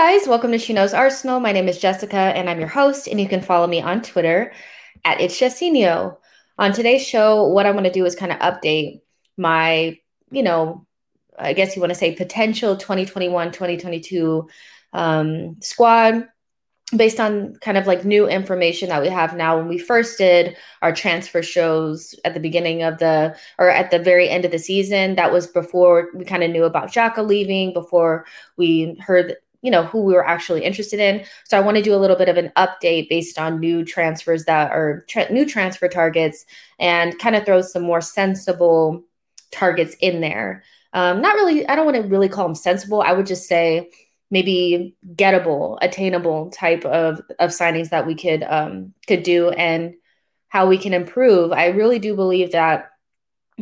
Guys, welcome to She Knows Arsenal. My name is Jessica and I'm your host, and you can follow me on Twitter at It's Jessinho. On today's show, what I want to do is kind of update my, you know, I guess you want to say potential 2021 2022 um, squad based on kind of like new information that we have now when we first did our transfer shows at the beginning of the or at the very end of the season that was before we kind of knew about Xhaka leaving before we heard you know who we were actually interested in. So i want to do a little bit of an update based on new transfers that are tra- new transfer targets and kind of throw some more sensible targets in there. Um, not really i don't want to really call them sensible. I would just say maybe gettable attainable type of of signings that we could um could do and how we can improve. I really do believe that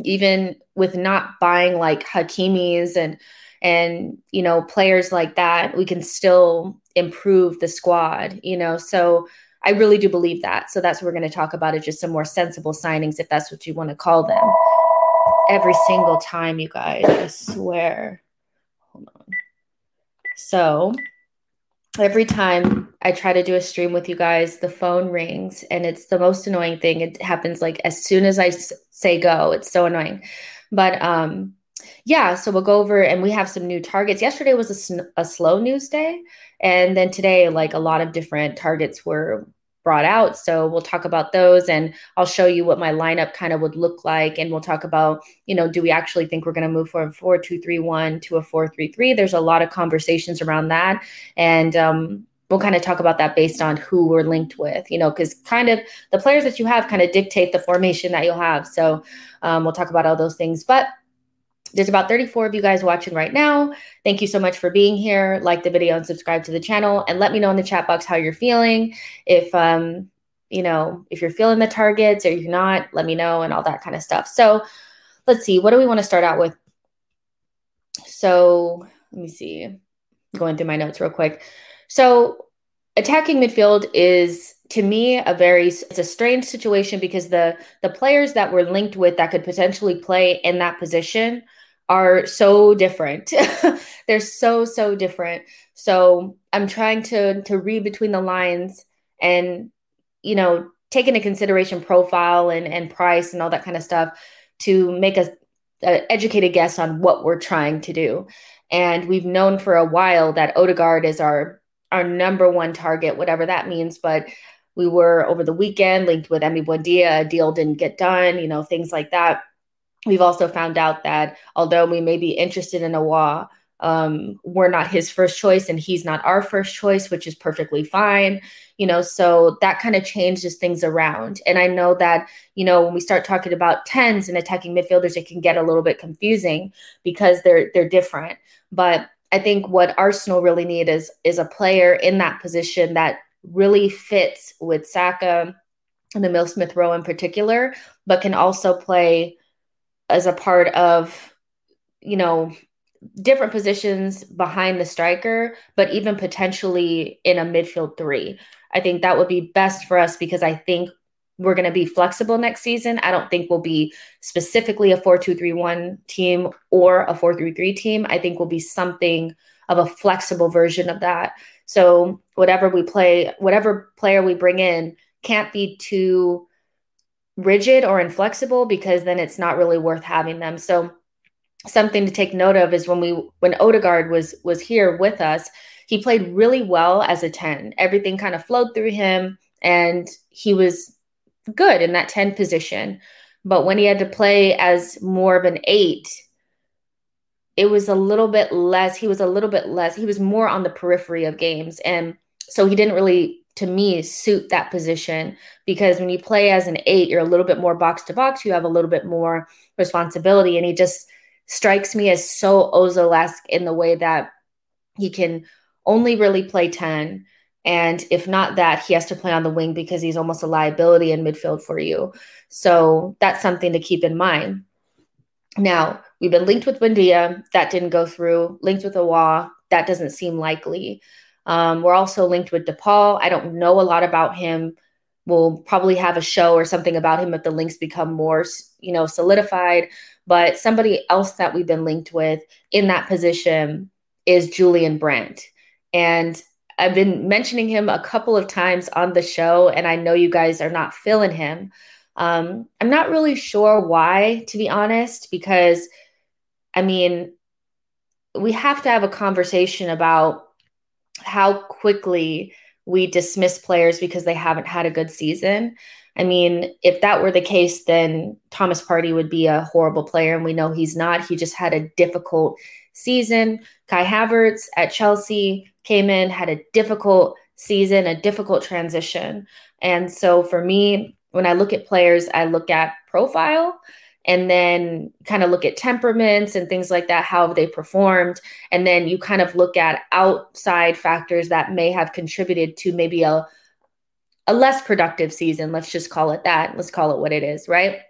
even with not buying like hakimis and and you know players like that we can still improve the squad you know? So i really do believe that. So that's what we're going to talk about is just some more sensible signings if that's what you want to call them. Every single time you guys i swear. Hold on. So every time I try to do a stream with you guys, the phone rings and it's the most annoying thing. It happens like as soon as I s- say go, it's so annoying. But um yeah, so we'll go over and we have some new targets. Yesterday was a, sn- a slow news day. And then today, like a lot of different targets were brought out. So we'll talk about those and I'll show you what my lineup kind of would look like. And we'll talk about, you know, do we actually think we're going to move from 4 2 3 1 to a 4 3 3? There's a lot of conversations around that. And, um, We'll kind of talk about that based on who we're linked with, you know, because kind of the players that you have kind of dictate the formation that you'll have. So um, we'll talk about all those things. But there's about 34 of you guys watching right now. Thank you so much for being here. Like the video and subscribe to the channel and let me know in the chat box how you're feeling. If um, you know, if you're feeling the targets or you're not, let me know and all that kind of stuff. So, let's see. What do we want to start out with? So, let me see. Going through my notes real quick. So, attacking midfield is to me a very it's a strange situation because the the players that we're linked with that could potentially play in that position are so different. They're so so different. So I'm trying to to read between the lines and you know take into consideration profile and and price and all that kind of stuff to make a, a educated guess on what we're trying to do. And we've known for a while that Odegaard is our our number one target, whatever that means. But we were over the weekend linked with Emi Buendia. A deal didn't get done, you know, things like that. We've also found out that although we may be interested in Aouar, um, we're not his first choice and he's not our first choice, which is perfectly fine. You know, so that kind of changes things around. And I know that, you know, when we start talking about tens and attacking midfielders, it can get a little bit confusing because they're they're different. But I think what Arsenal really need is is a player in that position that really fits with Saka and the Emile Smith Rowe in particular, but can also play as a part of, you know, different positions behind the striker, but even potentially in a midfield three. I think that would be best for us because I think we're going to be flexible next season. I don't think we'll be specifically a 4 2 3 1 team or a 4 3 3 team. I think we'll be something of a flexible version of that. So, whatever we play, whatever player we bring in can't be too rigid or inflexible because then it's not really worth having them. So something to take note of is when we when Odegaard was was here with us, he played really well as a 10. Everything kind of flowed through him and he was good in that 10 position. But when he had to play as more of an 8, it was a little bit less he was a little bit less he was more on the periphery of games and so he didn't really to me suit that position because when you play as an eight, you're a little bit more box to box. You have a little bit more responsibility, and he just strikes me as so Ozil-esque in the way that he can only really play ten, and if not that, he has to play on the wing because he's almost a liability in midfield for you. So that's something to keep in mind. Now we've been linked with Buendia, that didn't go through. Linked with Aouar, that doesn't seem likely. Um, we're also linked with DePaul. I don't know a lot about him. We'll probably have a show or something about him if the links become more, you know, solidified. But somebody else that we've been linked with in that position is Julian Brandt. And I've been mentioning him a couple of times on the show, and I know you guys are not feeling him. Um, I'm not really sure why, to be honest, because I mean, we have to have a conversation about how quickly we dismiss players because they haven't had a good season. I mean, if that were the case, then Thomas Partey would be a horrible player, and we know he's not. He just had a difficult season. Kai Havertz at Chelsea came in, had a difficult season, a difficult transition. And so for me, when I look at players, I look at profile and then kind of look at temperaments and things like that, how they performed? And then you kind of look at outside factors that may have contributed to maybe a, a less productive season. Let's just call it that. Let's call it what it is, right?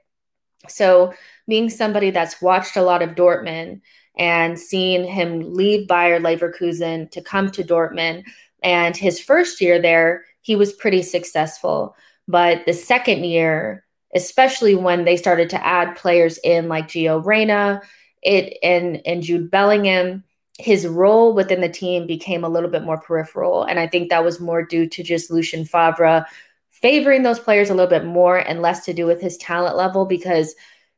So, being somebody that's watched a lot of Dortmund and seen him leave Bayer Leverkusen to come to Dortmund, and his first year there, he was pretty successful. But the second year, especially when they started to add players in like Gio Reyna, it and and Jude Bellingham, his role within the team became a little bit more peripheral. And I think that was more due to just Lucien Favre favoring those players a little bit more and less to do with his talent level because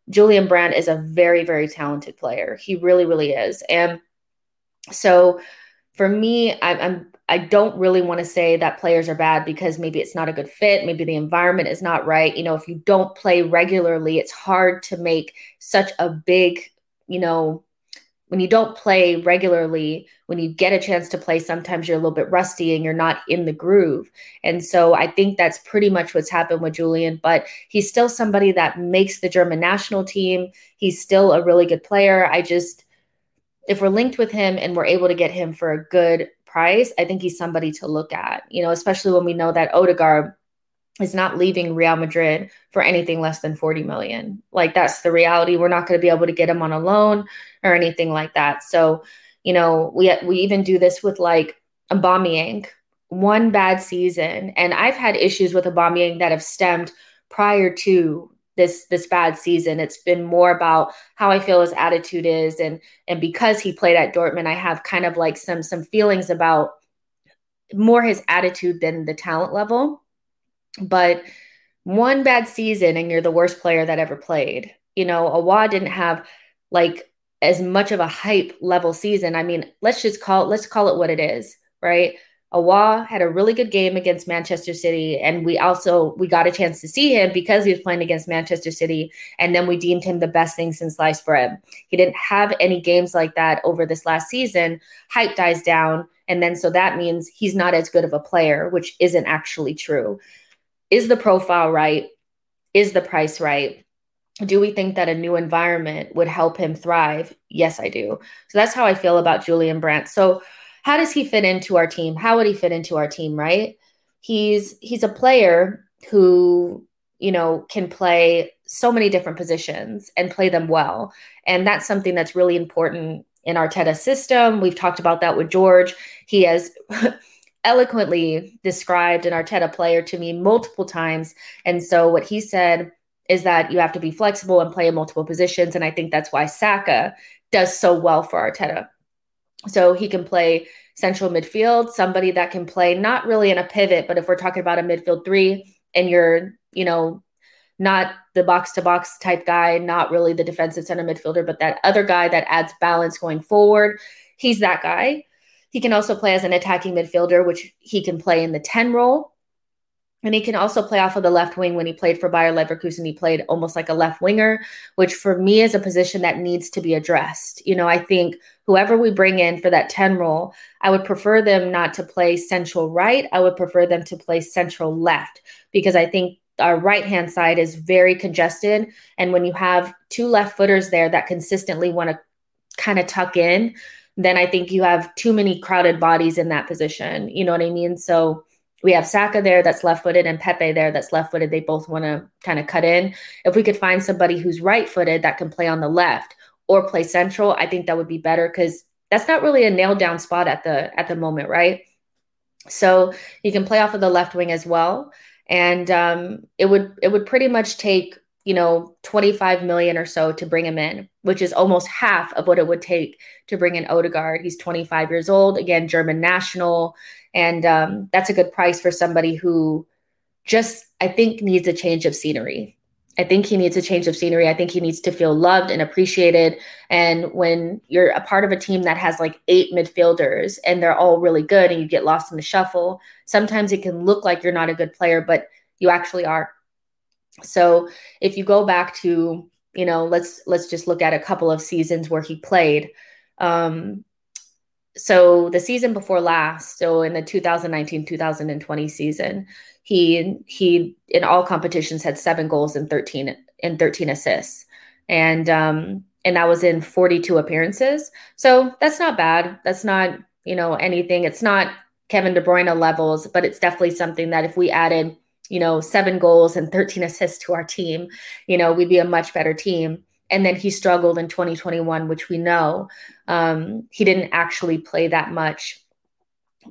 Julian Brandt is a very, very talented player. He really, really is. And so for me, I'm, I'm I don't really want to say that players are bad because maybe it's not a good fit, maybe the environment is not right. You know, if you don't play regularly, it's hard to make such a big, you know, when you don't play regularly, when you get a chance to play, sometimes you're a little bit rusty and you're not in the groove. And so I think that's pretty much what's happened with Julian, but he's still somebody that makes the German national team. He's still a really good player. I just, if we're linked with him and we're able to get him for a good price, I think he's somebody to look at, you know, especially when we know that Odegaard is not leaving Real Madrid for anything less than 40 million. Like that's the reality. We're not going to be able to get him on a loan or anything like that. So, you know, we we even do this with like Aubameyang, one bad season, and I've had issues with Aubameyang that have stemmed prior to this this bad season. It's been more about how I feel his attitude is, and and because he played at Dortmund, I have kind of like some some feelings about more his attitude than the talent level. But one bad season, and you're the worst player that ever played. You know, Aouar didn't have like as much of a hype level season. I mean, let's just call it, let's call it what it is, right? Aouar had a really good game against Manchester City, and we also we got a chance to see him because he was playing against Manchester City, and then we deemed him the best thing since sliced bread. He didn't have any games like that over this last season. Hype dies down, and then so that means he's not as good of a player, which isn't actually true. Is the profile right? Is the price right? Do we think that a new environment would help him thrive? Yes, I do. So that's how I feel about Julian Brandt. So how does he fit into our team? How would he fit into our team, right? He's he's a player who, you know, can play so many different positions and play them well. And that's something that's really important in Arteta's system. We've talked about that with George. He has eloquently described an Arteta player to me multiple times. And so what he said is that you have to be flexible and play in multiple positions. And I think that's why Saka does so well for Arteta. So he can play central midfield, somebody that can play not really in a pivot, but if we're talking about a midfield three and you're, you know, not the box to box type guy, not really the defensive center midfielder, but that other guy that adds balance going forward, he's that guy. He can also play as an attacking midfielder, which he can play in the 10 role. And he can also play off of the left wing when he played for Bayer Leverkusen. He played almost like a left winger, which for me is a position that needs to be addressed. You know, I think whoever we bring in for that 10 role, I would prefer them not to play central right. I would prefer them to play central left because I think our right hand side is very congested. And when you have two left footers there that consistently want to kind of tuck in, then I think you have too many crowded bodies in that position. You know what I mean? So we have Saka there that's left footed and Pepe there that's left footed. They both want to kind of cut in. If we could find somebody who's right footed that can play on the left or play central, I think that would be better because that's not really a nailed down spot at the at the moment, right? So you can play off of the left wing as well, and um, it would it would pretty much take you know, 25 million or so to bring him in, which is almost half of what it would take to bring in Odegaard. He's 25 years old, again, German national. And um, that's a good price for somebody who just, I think, needs a change of scenery. I think he needs a change of scenery. I think he needs to feel loved and appreciated. And when you're a part of a team that has like eight midfielders and they're all really good and you get lost in the shuffle, sometimes it can look like you're not a good player, but you actually are. So if you go back to, you know, let's let's just look at a couple of seasons where he played. Um, so the season before last, so in the 2019-2020 season, he he in all competitions had seven goals and 13 and 13 assists. And um and that was in 42 appearances. So that's not bad. That's not, you know, anything. It's not Kevin De Bruyne levels, but it's definitely something that if we added you know, seven goals and 13 assists to our team, you know, we'd be a much better team. And then he struggled in 2021, which we know um, he didn't actually play that much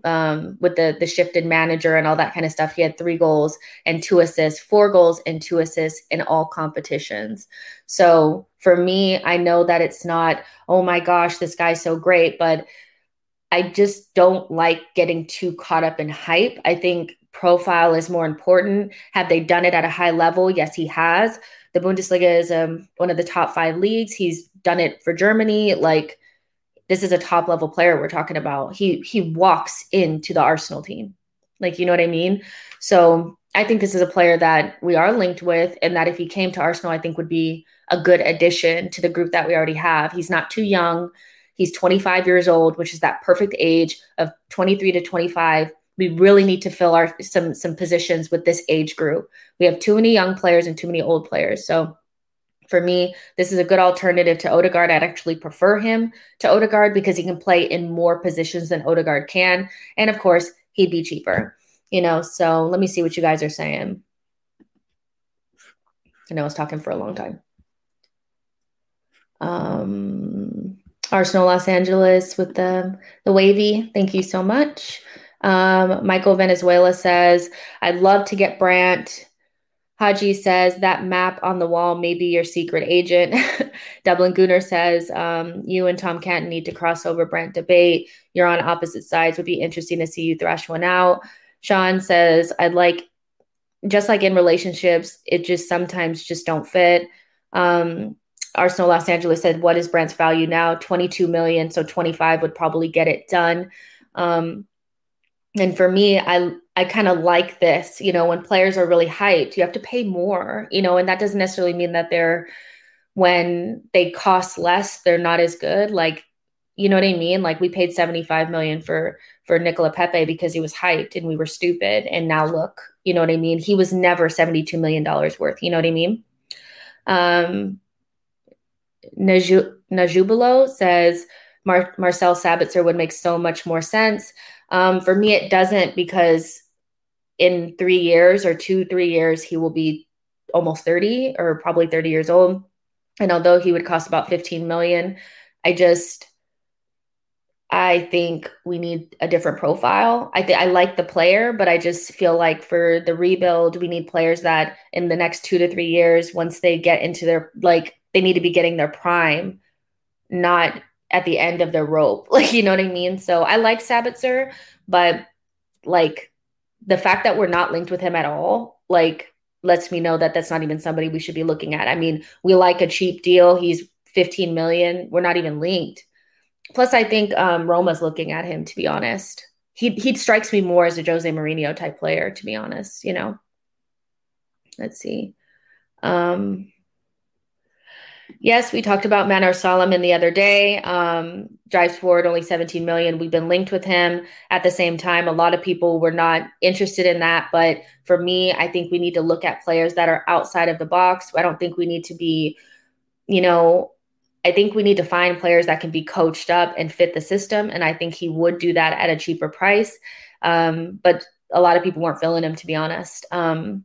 um, with the the shifted manager and all that kind of stuff. He had three goals and two assists, four goals and two assists in all competitions. So for me, I know that it's not, oh my gosh, this guy's so great, but I just don't like getting too caught up in hype. I think profile is more important. Have they done it at a high level? Yes, he has. The Bundesliga is um, one of the top five leagues. He's done it for Germany. Like this is a top level player we're talking about. He he walks into the Arsenal team. Like you know what I mean? So I think this is a player that we are linked with, and that if he came to Arsenal, I think would be a good addition to the group that we already have. He's not too young. He's 25 years old, which is that perfect age of 23 to 25 we really need to fill our some some positions with this age group. We have too many young players and too many old players. So for me, this is a good alternative to Odegaard. I'd actually prefer him to Odegaard because he can play in more positions than Odegaard can. And of course, he'd be cheaper. You know, so let me see what you guys are saying. I know I was talking for a long time. Um, Arsenal Los Angeles with the the wavy. Thank you so much. Um, Michael Venezuela says, I'd love to get Brandt. Haji says, that map on the wall may be your secret agent. Dublin Gunner says, um, you and Tom Canton need to cross over Brent debate. You're on opposite sides. Would be interesting to see you thrash one out. Sean says, I'd like, just like in relationships, it just sometimes just don't fit. Um, Arsenal Los Angeles said, what is Brent's value now? 22 million. So 25 would probably get it done. Um, and for me i i kind of like this you know when players are really hyped you have to pay more you know and that doesn't necessarily mean that they're when they cost less they're not as good like you know what i mean? Like we paid 75 million for for Nicola Pepe because he was hyped and we were stupid and now look you know what i mean? He was never 72 million dollars worth you know what i mean? Um Naju- Najubilo says Mar- Marcel Sabitzer would make so much more sense. Um, for me, it doesn't because in three years or two, three years, he will be almost 30 or probably 30 years old. And although he would cost about 15 million, I just, I think we need a different profile. I think I like the player, but I just feel like for the rebuild, we need players that in the next two to three years, once they get into their like, they need to be getting their prime, not at the end of their rope. Like, you know what I mean? So I like Sabitzer, but like the fact that we're not linked with him at all, like lets me know that that's not even somebody we should be looking at. I mean, we like a cheap deal. He's 15 million. We're not even linked. Plus, I think um, Roma's looking at him, to be honest. He, he strikes me more as a Jose Mourinho type player, to be honest, you know. Let's see. Um, Yes, we talked about Manor Solomon the other day. Um, drives forward only 17 million. We've been linked with him at the same time. A lot of people were not interested in that. But for me, I think we need to look at players that are outside of the box. I don't think we need to be, you know, I think we need to find players that can be coached up and fit the system. And I think he would do that at a cheaper price. Um, but a lot of people weren't filling him, to be honest. Um,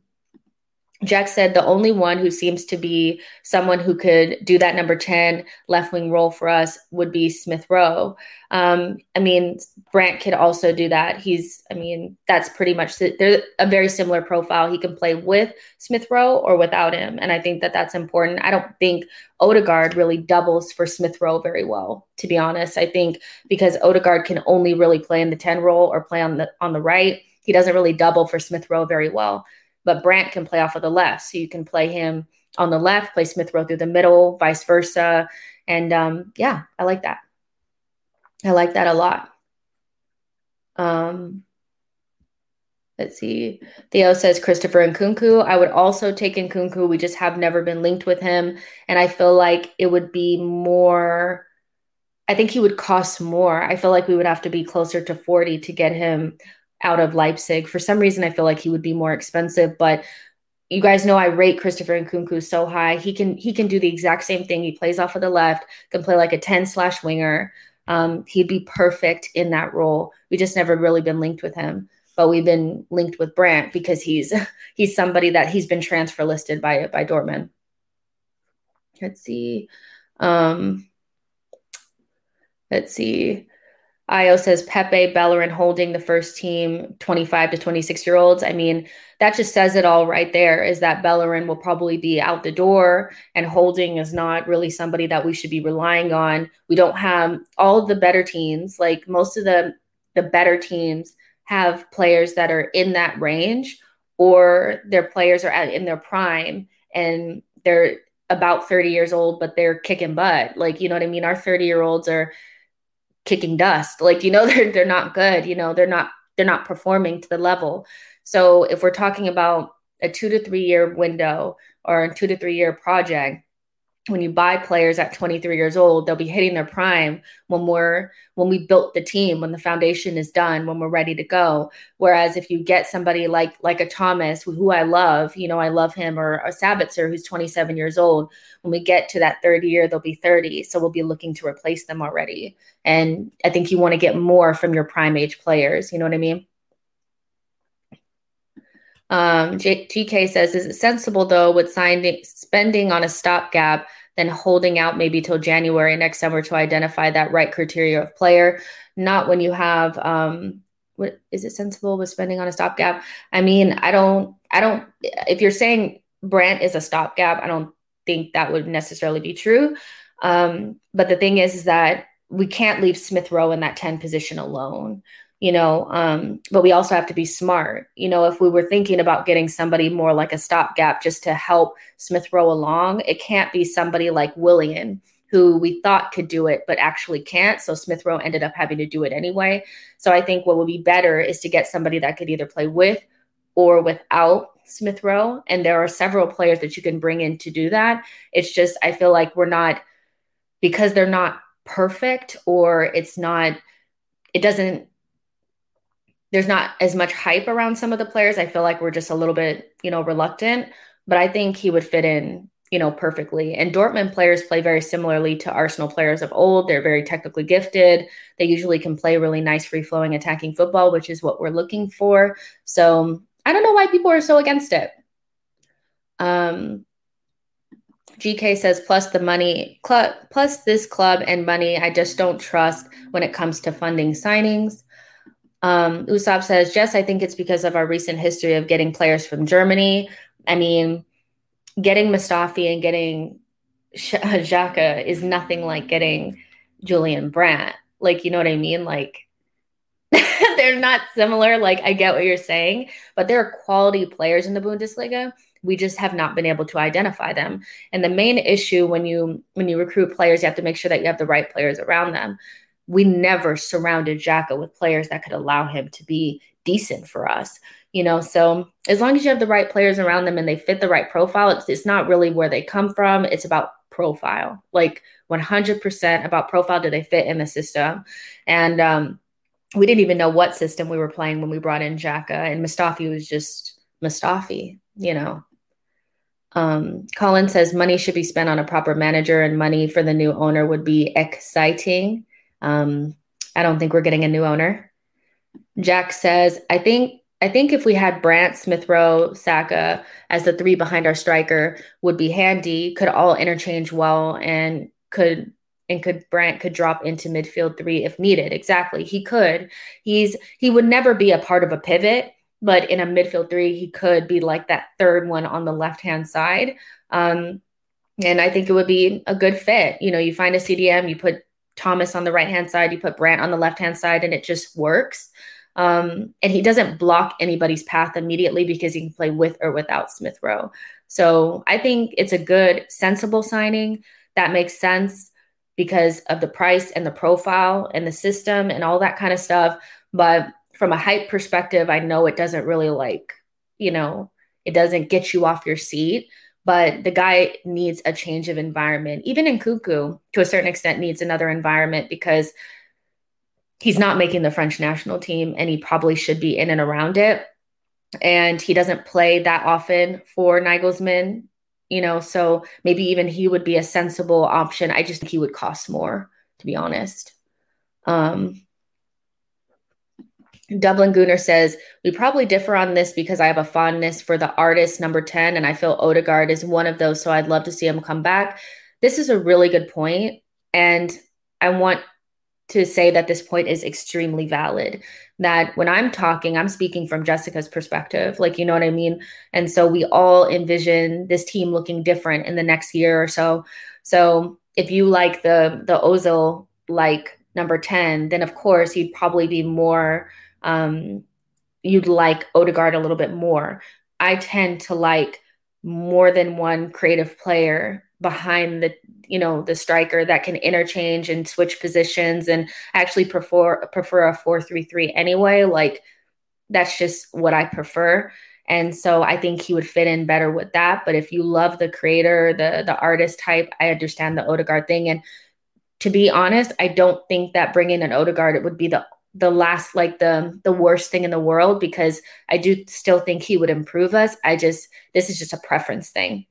Jack said the only one who seems to be someone who could do that number 10 left wing role for us would be Smith Rowe. Um, I mean, Brandt could also do that. He's, I mean, that's pretty much, the, they're a very similar profile. He can play with Smith Rowe or without him. And I think that that's important. I don't think Odegaard really doubles for Smith Rowe very well, to be honest. I think because Odegaard can only really play in the 10 role or play on the, on the right, he doesn't really double for Smith Rowe very well but Brandt can play off of the left. So you can play him on the left, play Smith Rowe through the middle, vice versa. And um, yeah, I like that. I like that a lot. Um, let's see. Theo says Christopher Nkunku. I would also take Nkunku. We just have never been linked with him. And I feel like it would be more, I think he would cost more. I feel like we would have to be closer to 40 to get him out of Leipzig. For some reason, I feel like he would be more expensive, but you guys know I rate Christopher Nkunku so high. He can he can do the exact same thing. He plays off of the left, can play like a 10 slash winger. Um, he'd be perfect in that role. We just never really been linked with him, but we've been linked with Brandt because he's he's somebody that he's been transfer listed by by Dortmund. Let's see. Um, let's see. Io says Pepe, Bellerin holding the first team 25 to 26 year olds. I mean, that just says it all right there is that Bellerin will probably be out the door and holding is not really somebody that we should be relying on. We don't have all of the better teams, like most of the the better teams have players that are in that range or their players are at, in their prime and they're about 30 years old but they're kicking butt. Like, you know what I mean? Our 30 year olds are kicking dust. Like, you know, they're they're not good, you know, they're not they're not performing to the level. So if we're talking about a 2 to 3 year window or a 2 to 3 year project, when you buy players at 23 years old they'll be hitting their prime when we're when we built the team when the foundation is done when we're ready to go. Whereas if you get somebody like like a thomas who i love you know i love him or a sabitzer who's 27 years old when we get to that third year they'll be 30 so we'll be looking to replace them already. And i think you want to get more from your prime age players you know what i mean um, GK says, is it sensible though with signing spending on a stopgap then holding out maybe till January next summer to identify that right criteria of player? Not when you have um, what is it sensible with spending on a stopgap? I mean, I don't, I don't. If you're saying Brandt is a stopgap, I don't think that would necessarily be true. Um, but the thing is, is that we can't leave Smith Rowe in that 10 position alone you know um, but we also have to be smart. You know if we were thinking about getting somebody more like a stopgap just to help smith rowe along it can't be somebody like willian who we thought could do it but actually can't. So smith rowe ended up having to do it anyway. So i think what would be better is to get somebody that could either play with or without smith rowe. And there are several players that you can bring in to do that. It's just i feel like we're not because they're not perfect or it's not it doesn't there's not as much hype around some of the players. I feel like we're just a little bit, you know, reluctant, but I think he would fit in, you know, perfectly. And Dortmund players play very similarly to Arsenal players of old. They're very technically gifted. They usually can play really nice, free flowing attacking football, which is what we're looking for. So I don't know why people are so against it. Um, GK says, plus the money, cl- plus this club and money, I just don't trust when it comes to funding signings. Um, Usab says, Jess, I think it's because of our recent history of getting players from Germany. I mean, getting Mustafi and getting Xhaka is nothing like getting Julian Brandt. Like, you know what I mean? Like, they're not similar. Like, I get what you're saying, but there are quality players in the Bundesliga. We just have not been able to identify them. And the main issue when you when you recruit players, you have to make sure that you have the right players around them we never surrounded Xhaka with players that could allow him to be decent for us. You know, so as long as you have the right players around them and they fit the right profile, it's, it's not really where they come from. It's about profile, like 100% about profile. Do they fit in the system? And um, we didn't even know what system we were playing when we brought in Xhaka, and Mustafi was just Mustafi, you know. Um, Colin says money should be spent on a proper manager, and money for the new owner would be exciting. Um, I don't think we're getting a new owner. Jack says, I think I think if we had Brandt, Smith Rowe, Saka as the three behind our striker would be handy, could all interchange well and could and could Brandt could drop into midfield three if needed. Exactly. He could. He's he would never be a part of a pivot, but in a midfield three, he could be like that third one on the left hand side. Um, and I think it would be a good fit. You know, you find a CDM, you put Thomas on the right hand side, you put Brandt on the left hand side, and it just works. Um, and he doesn't block anybody's path immediately because he can play with or without Smith Rowe. So I think it's a good, sensible signing that makes sense because of the price and the profile and the system and all that kind of stuff. But from a hype perspective, I know it doesn't really like, you know, it doesn't get you off your seat. But the guy needs a change of environment. Even Nkunku, to a certain extent, needs another environment because he's not making the French national team and he probably should be in and around it. And he doesn't play that often for Nagelsmann you know, so maybe even he would be a sensible option. I just think he would cost more, to be honest. Um, Dublin Gunner says, We probably differ on this because I have a fondness for the artist number 10, and I feel Odegaard is one of those. So I'd love to see him come back. This is a really good point, And I want to say that this point is extremely valid. That when I'm talking, I'm speaking from Jessica's perspective. Like, you know what I mean? And so we all envision this team looking different in the next year or so. So if you like the the Ozil like number 10, then of course you'd probably be more um you'd like Odegaard a little bit more. I tend to like more than one creative player behind the you know the striker that can interchange and switch positions and actually prefer prefer a 433 anyway. Like that's just what i prefer. And so i think he would fit in better with that. But if you love the creator the the artist type i understand the odegaard thing. And to be honest i don't think that bringing an odegaard it would be the the last like the the worst thing in the world because i do still think he would improve us i just this is just a preference thing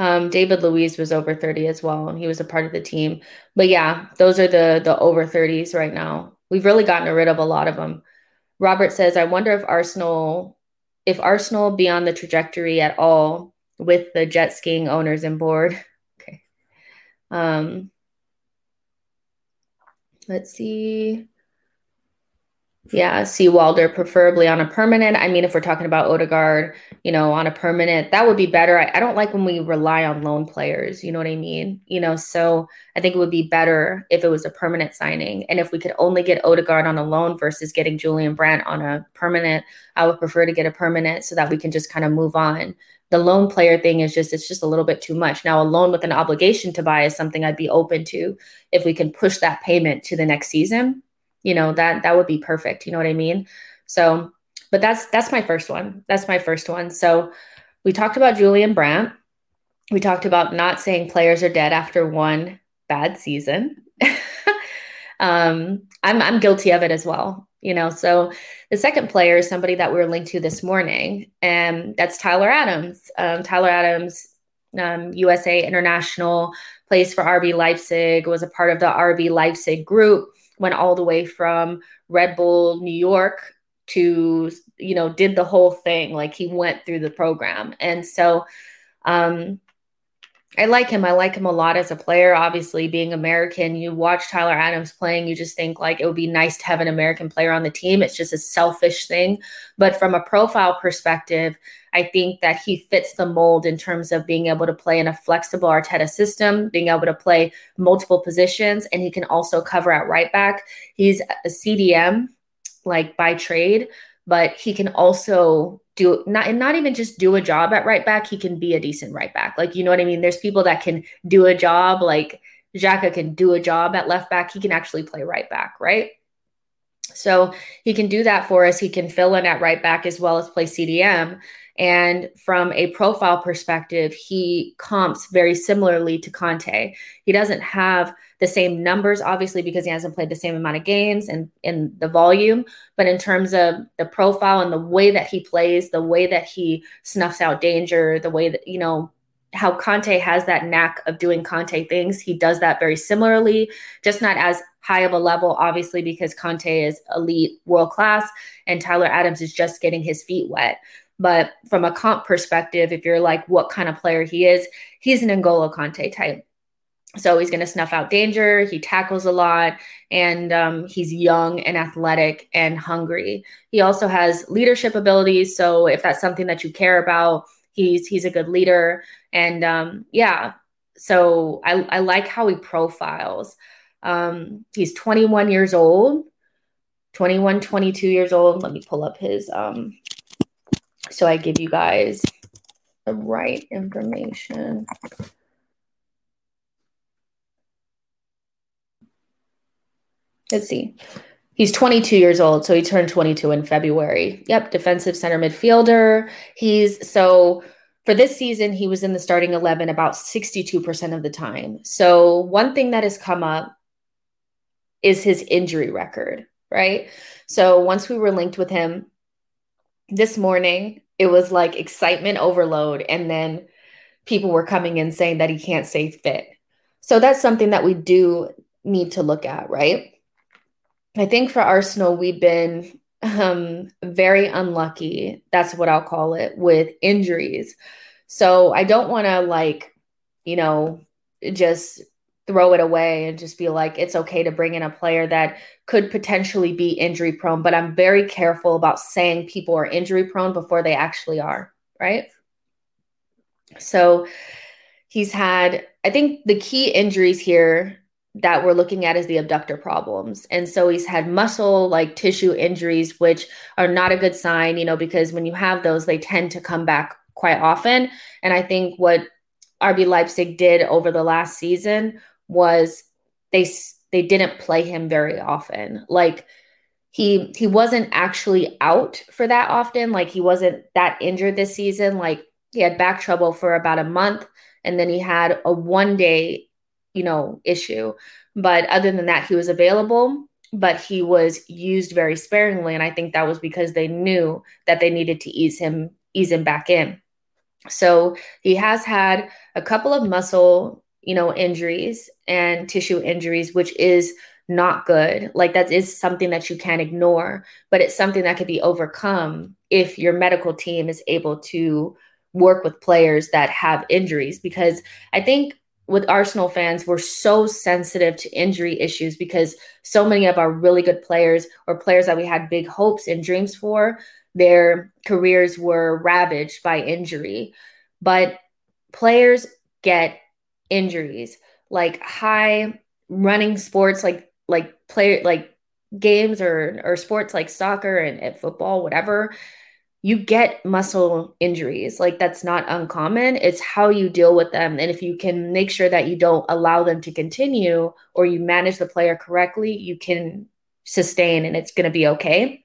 Um, David Luiz was over 30 as well, and he was a part of the team. But yeah, those are the the over 30s right now. We've really gotten rid of a lot of them. Robert says, I wonder if Arsenal, if Arsenal be on the trajectory at all with the jet skiing owners and board. Um, let's see. Yeah, Seawalder, preferably on a permanent. I mean, if we're talking about Odegaard, you know, on a permanent, that would be better. I, I, don't like when we rely on loan players. You know what I mean? You know, so I think it would be better if it was a permanent signing. And if we could only get Odegaard on a loan versus getting Julian Brandt on a permanent, I would prefer to get a permanent so that we can just kind of move on. The loan player thing is just, it's just a little bit too much. Now, a loan with an obligation to buy is something I'd be open to if we can push that payment to the next season. You know that that would be perfect. You know what i mean? So but that's that's my first one. That's my first one. So we talked about julian brandt. We talked about not saying players are dead after one bad season. Um i'm i'm guilty of it as well you know? So the second player is somebody that we were linked to this morning and that's tyler adams. Um, tyler adams um, usa international plays for rb leipzig was a part of the rb leipzig group went all the way from Red Bull New York to you know did the whole thing. Like he went through the program. And so um I like him. I like him a lot as a player. Obviously, being American, you watch Tyler Adams playing, you just think like it would be nice to have an American player on the team. It's just a selfish thing. But from a profile perspective, I think that he fits the mold in terms of being able to play in a flexible Arteta system, being able to play multiple positions, and he can also cover at right back. He's a CDM, like by trade, but he can also do not not even just do a job at right back, he can be a decent right back. Like you know what I mean? There's people that can do a job like Xhaka can do a job at left back. He can actually play right back, right? So he can do that for us. He can fill in at right back as well as play CDM. And from a profile perspective, he comps very similarly to Kanté. He doesn't have the same numbers, obviously, because he hasn't played the same amount of games and in the volume. But in terms of the profile and the way that he plays, the way that he snuffs out danger, the way that, you know, how Kanté has that knack of doing Kanté things. He does that very similarly, just not as high of a level, obviously, because Kanté is elite, world class, and Tyler Adams is just getting his feet wet. But from a comp perspective, if you're like what kind of player he is, he's an N'Golo Kanté type. So he's going to snuff out danger. He tackles a lot, and um, he's young and athletic and hungry. He also has leadership abilities. So if that's something that you care about, he's he's a good leader. And um, yeah, so I, I like how he profiles. Um, he's 21 years old, 21, 22 years old. Let me pull up his um, so I give you guys the right information. Let's see. He's 22 years old, so he turned 22 in February. Yep, defensive center midfielder. He's so for this season, he was in the starting 11 about 62% of the time. So, one thing that has come up is his injury record, right? So, once we were linked with him this morning, it was like excitement overload. And then people were coming in saying that he can't stay fit. So, that's something that we do need to look at, right? I think for Arsenal, we've been um, very unlucky. That's what I'll call it with injuries. So I don't want to like, you know, just throw it away and just be like, it's okay to bring in a player that could potentially be injury prone. But I'm very careful about saying people are injury prone before they actually are, right? So he's had, I think the key injuries here that we're looking at is the abductor problems. And so he's had muscle like tissue injuries, which are not a good sign, you know, because when you have those, they tend to come back quite often. And I think what RB Leipzig did over the last season was they they didn't play him very often. Like he he wasn't actually out for that often. Like he wasn't that injured this season. Like he had back trouble for about a month and then he had a one day you know, issue. But other than that, he was available, but he was used very sparingly. And I think that was because they knew that they needed to ease him, ease him back in. So he has had a couple of muscle, you know, injuries and tissue injuries, which is not good. Like that is something that you can't ignore, but it's something that could be overcome if your medical team is able to work with players that have injuries because I think with Arsenal fans, we're so sensitive to injury issues because so many of our really good players or players that we had big hopes and dreams for, their careers were ravaged by injury. But players get injuries like high running sports like like player like games or or sports like soccer and, and football whatever you get muscle injuries. Like that's not uncommon. It's how you deal with them. And if you can make sure that you don't allow them to continue or you manage the player correctly, you can sustain and it's going to be okay.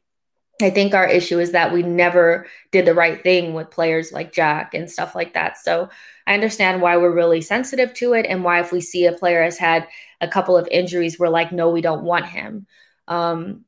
I think our issue is that we never did the right thing with players like Jack and stuff like that. So I understand why we're really sensitive to it and why if we see a player has had a couple of injuries, we're like, no, we don't want him. Um,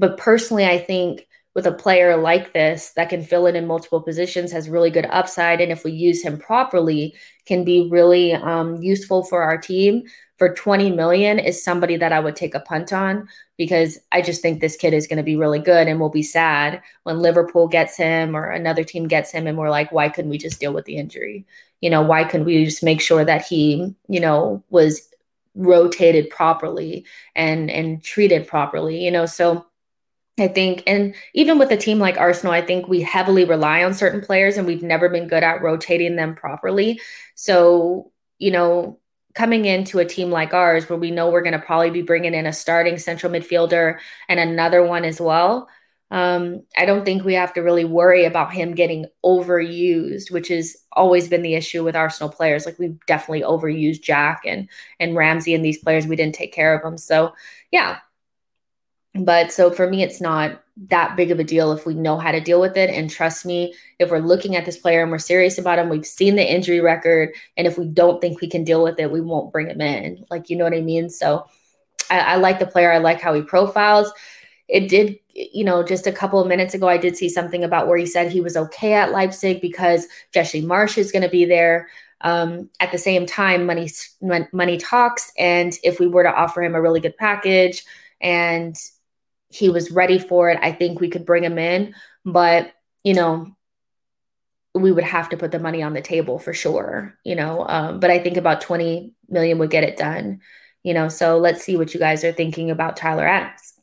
but personally, I think with a player like this that can fill in in multiple positions has really good upside. And if we use him properly can be really um, useful for our team. For 20 million is somebody that i would take a punt on because i just think this kid is going to be really good and we'll be sad when liverpool gets him or another team gets him and we're like why couldn't we just deal with the injury? You know why couldn't we just make sure that he you know was rotated properly and and treated properly you know? So I think, and even with a team like Arsenal, I think we heavily rely on certain players and we've never been good at rotating them properly. So, you know, coming into a team like ours where we know we're going to probably be bringing in a starting central midfielder and another one as well, um, I don't think we have to really worry about him getting overused, which has always been the issue with Arsenal players. Like we've definitely overused Jack and and Ramsey and these players. We didn't take care of them. So yeah, but so for me, it's not that big of a deal if we know how to deal with it. And trust me, if we're looking at this player and we're serious about him, we've seen the injury record. And if we don't think we can deal with it, we won't bring him in. Like, you know what I mean? So I, I like the player. I like how he profiles. It did, you know, just a couple of minutes ago, I did see something about where he said he was okay at Leipzig because Jesse Marsch is going to be there. um, at the same time, money money talks, and if we were to offer him a really good package and he was ready for it, I think we could bring him in. But you know, we would have to put the money on the table for sure. You know, um, but I think about twenty million would get it done. You know, so let's see what you guys are thinking about Tyler Adams.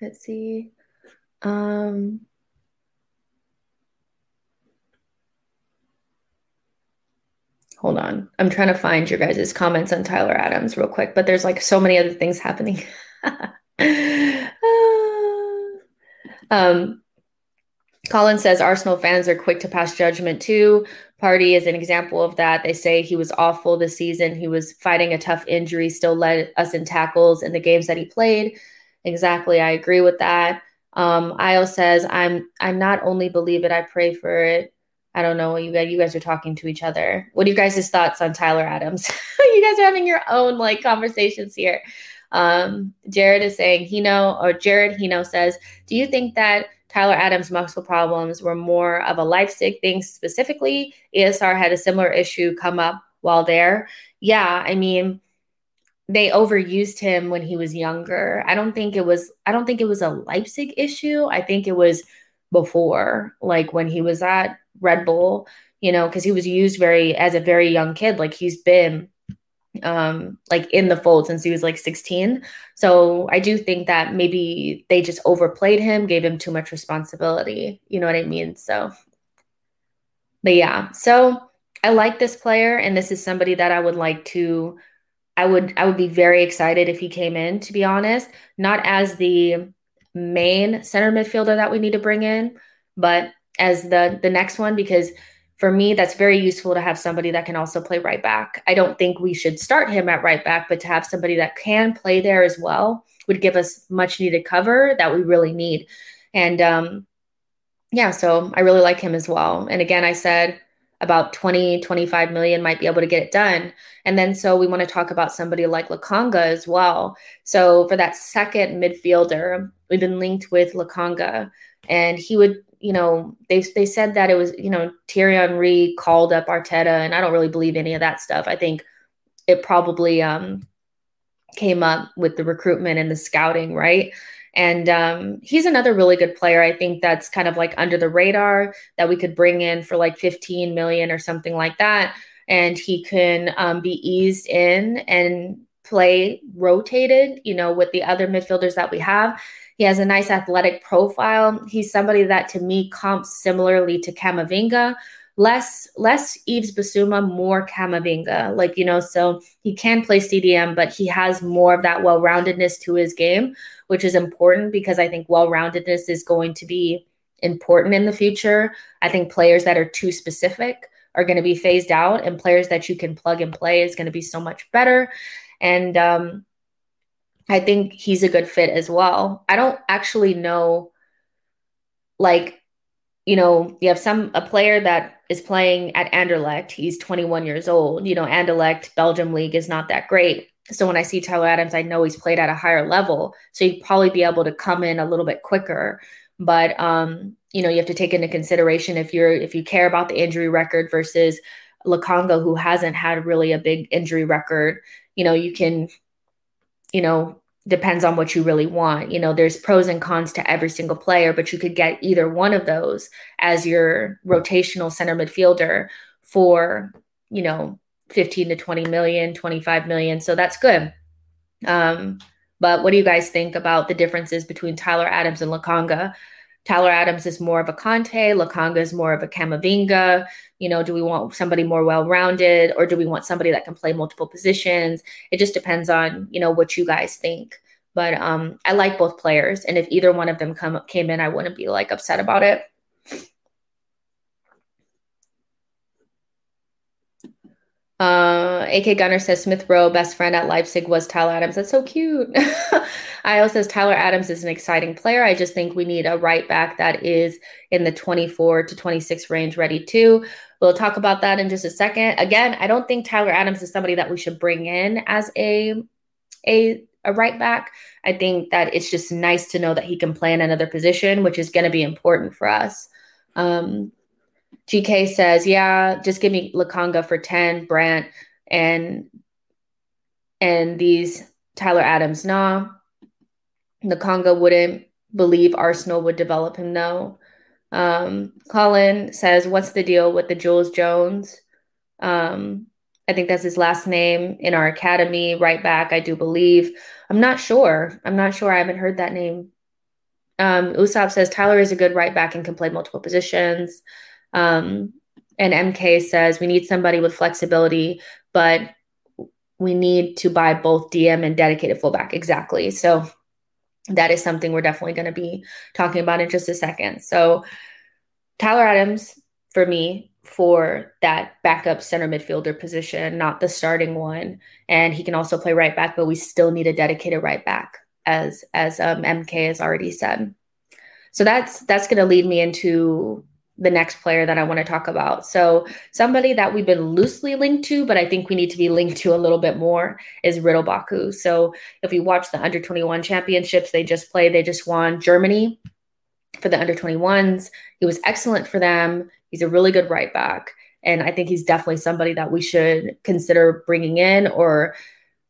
Let's see. Um, hold on. I'm trying to find your guys' comments on Tyler Adams real quick, but there's like so many other things happening. um, Colin says Arsenal fans are quick to pass judgment too. Partey is an example of that. They say he was awful this season. He was fighting a tough injury, still led us in tackles in the games that he played. Exactly. I agree with that. Um, Io says, I'm I not only believe it, I pray for it. I don't know. You guys, you guys are talking to each other. What are you guys' thoughts on Tyler Adams? you guys are having your own like conversations here. Um, Jared is saying Hino or Jared Hino says, Do you think that Tyler Adams' muscle problems were more of a Leipzig thing specifically? ESR had a similar issue come up while there. Yeah, I mean, they overused him when he was younger. I don't think it was I don't think it was a Leipzig issue. I think it was before, like when he was at Red Bull, you know, because he was used very as a very young kid. Like he's been um like in the fold since he was like 16. So I do think that maybe they just overplayed him, gave him too much responsibility. You know what I mean? So but yeah, so I like this player, and this is somebody that I would like to I would I would be very excited if he came in, to be honest, not as the main center midfielder that we need to bring in, but as the the next one because for me that's very useful to have somebody that can also play right back. I don't think we should start him at right back, but to have somebody that can play there as well would give us much needed cover that we really need. And um yeah, so I really like him as well. And again, I said about 20, 25 million might be able to get it done. And then so we want to talk about somebody like Lokonga as well. So for that second midfielder, we've been linked with Lokonga and he would, you know, they they said that it was, you know, Thierry Henry called up Arteta and I don't really believe any of that stuff. I think it probably um came up with the recruitment and the scouting, right? And um, he's another really good player. I think that's kind of like under the radar that we could bring in for like 15 million or something like that. And he can um, be eased in and play rotated, you know, with the other midfielders that we have. He has a nice athletic profile. He's somebody that to me comps similarly to Camavinga, less less Yves Bissouma, more Camavinga. Like, you know, so he can play CDM, but he has more of that well-roundedness to his game, which is important because I think well-roundedness is going to be important in the future. I think players that are too specific are going to be phased out and players that you can plug and play is going to be so much better. And um, I think he's a good fit as well. I don't actually know like you know, you have some a player that is playing at Anderlecht. He's 21 years old. You know, Anderlecht Belgium league is not that great. So when I see Tyler Adams, I know he's played at a higher level. So he'd probably be able to come in a little bit quicker. But um, you know, you have to take into consideration if you're if you care about the injury record versus Lokonga, who hasn't had really a big injury record. You know, you can, you know, depends on what you really want. You know, there's pros and cons to every single player, but you could get either one of those as your rotational center midfielder for, you know, 15 to 20 million, 25 million. So that's good. Um, but what do you guys think about the differences between Tyler Adams and Lokonga? Tyler Adams is more of a Kanté, Lokonga is more of a Camavinga. You know, do we want somebody more well-rounded or do we want somebody that can play multiple positions? It just depends on, you know, what you guys think. But um, I like both players. And if either one of them come came in, I wouldn't be like upset about it. Uh, AK Gunner says Smith Rowe, best friend at Leipzig was Tyler Adams. That's so cute. Io says Tyler Adams is an exciting player. I just think we need a right back that is in the 24 to 26 range ready to. We'll talk about that in just a second. Again, I don't think Tyler Adams is somebody that we should bring in as a a a right back. I think that it's just nice to know that he can play in another position, which is going to be important for us. Um, GK says, yeah, just give me Lokonga for 10, Brandt, and and these Tyler Adams, nah. Lokonga wouldn't believe Arsenal would develop him, no. Um, Colin says, what's the deal with the Jules Jones? Um, I think that's his last name in our academy, right back, I do believe. I'm not sure. I'm not sure. I haven't heard that name. Um, says Tyler is a good right back and can play multiple positions. Um, and MK says we need somebody with flexibility, but we need to buy both DM and dedicated fullback. Exactly. So that is something we're definitely going to be talking about in just a second. So Tyler Adams for me for that backup center midfielder position, not the starting one. And he can also play right back, but we still need a dedicated right back, as as um, MK has already said. So that's that's going to lead me into the next player that I want to talk about. So somebody that we've been loosely linked to, but I think we need to be linked to a little bit more is Ridle Baku. So if you watch the under 21 championships, they just played, they just won Germany for the under 21s. He was excellent for them. He's a really good right back. And I think he's definitely somebody that we should consider bringing in or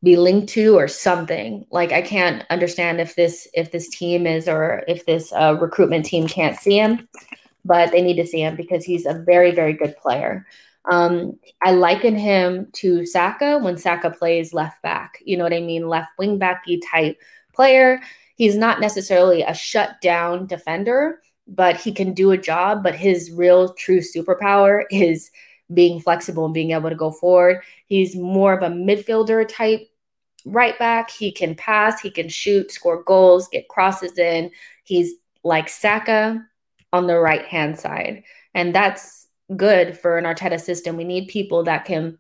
be linked to or something like i can't understand if this if this team is or if this uh, recruitment team can't see him but they need to see him because he's a very, very good player. Um, I liken him to Saka when Saka plays left back. You know what I mean? Left wing backy type player. He's not necessarily a shut down defender, but he can do a job. But his real true superpower is being flexible and being able to go forward. He's more of a midfielder type right back. He can pass, he can shoot, score goals, get crosses in. He's like Saka, on the right hand side. And that's good for an Arteta system. We need people that can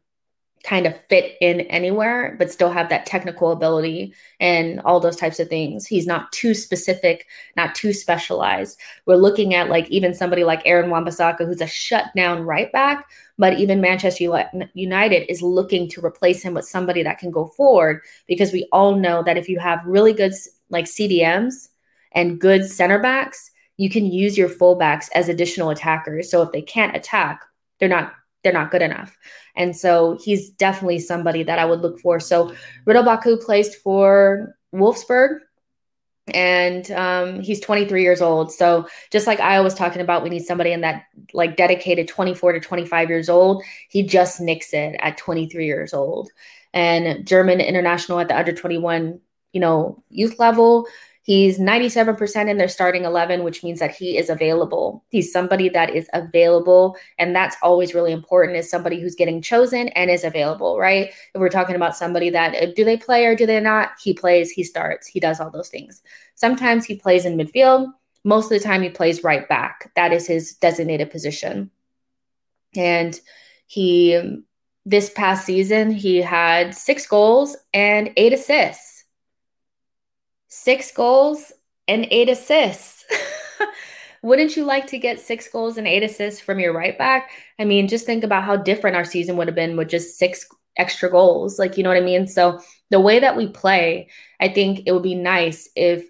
kind of fit in anywhere, but still have that technical ability and all those types of things. He's not too specific, not too specialized. We're looking at like even somebody like Aaron Wan-Bissaka, who's a shutdown right back, but even Manchester United is looking to replace him with somebody that can go forward because we all know that if you have really good like CDMs and good center backs, you can use your fullbacks as additional attackers. So if they can't attack, they're not they're not good enough. And so he's definitely somebody that I would look for. So Ridle Baku placed for Wolfsburg and um, he's 23 years old. So just like I was talking about, we need somebody in that like dedicated 24 to 25 years old. He just nicks it at 23 years old. And German international at the under 21, you know, youth level. He's 97% in their starting 11, which means that he is available. He's somebody that is available. And that's always really important is somebody who's getting chosen and is available, right? If we're talking about somebody that uh, do they play or do they not? He plays, he starts, he does all those things. Sometimes he plays in midfield. Most of the time he plays right back. That is his designated position. And he, this past season, he had six goals and eight assists six goals and eight assists. Wouldn't you like to get six goals and eight assists from your right back? I mean, just think about how different our season would have been with just six extra goals. Like, you know what I mean? So, the way that we play, I think it would be nice if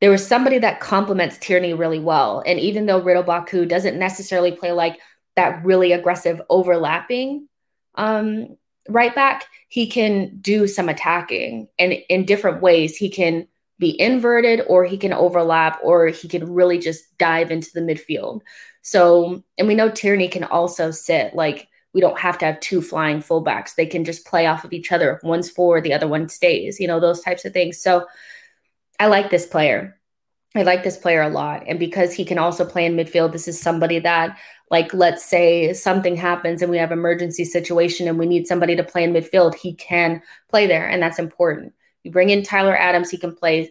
there was somebody that complements Tierney really well. And even though Ridle Baku doesn't necessarily play like that really aggressive overlapping um, right back, he can do some attacking and in different ways. He can be inverted or he can overlap or he can really just dive into the midfield. So, and we know Tierney can also sit like we don't have to have two flying fullbacks. They can just play off of each other. One's forward, the other one stays, you know, those types of things. So I like this player. I like this player a lot. And because he can also play in midfield, this is somebody that, like, let's say something happens and we have emergency situation and we need somebody to play in midfield, he can play there. And that's important. You bring in Tyler Adams, he can play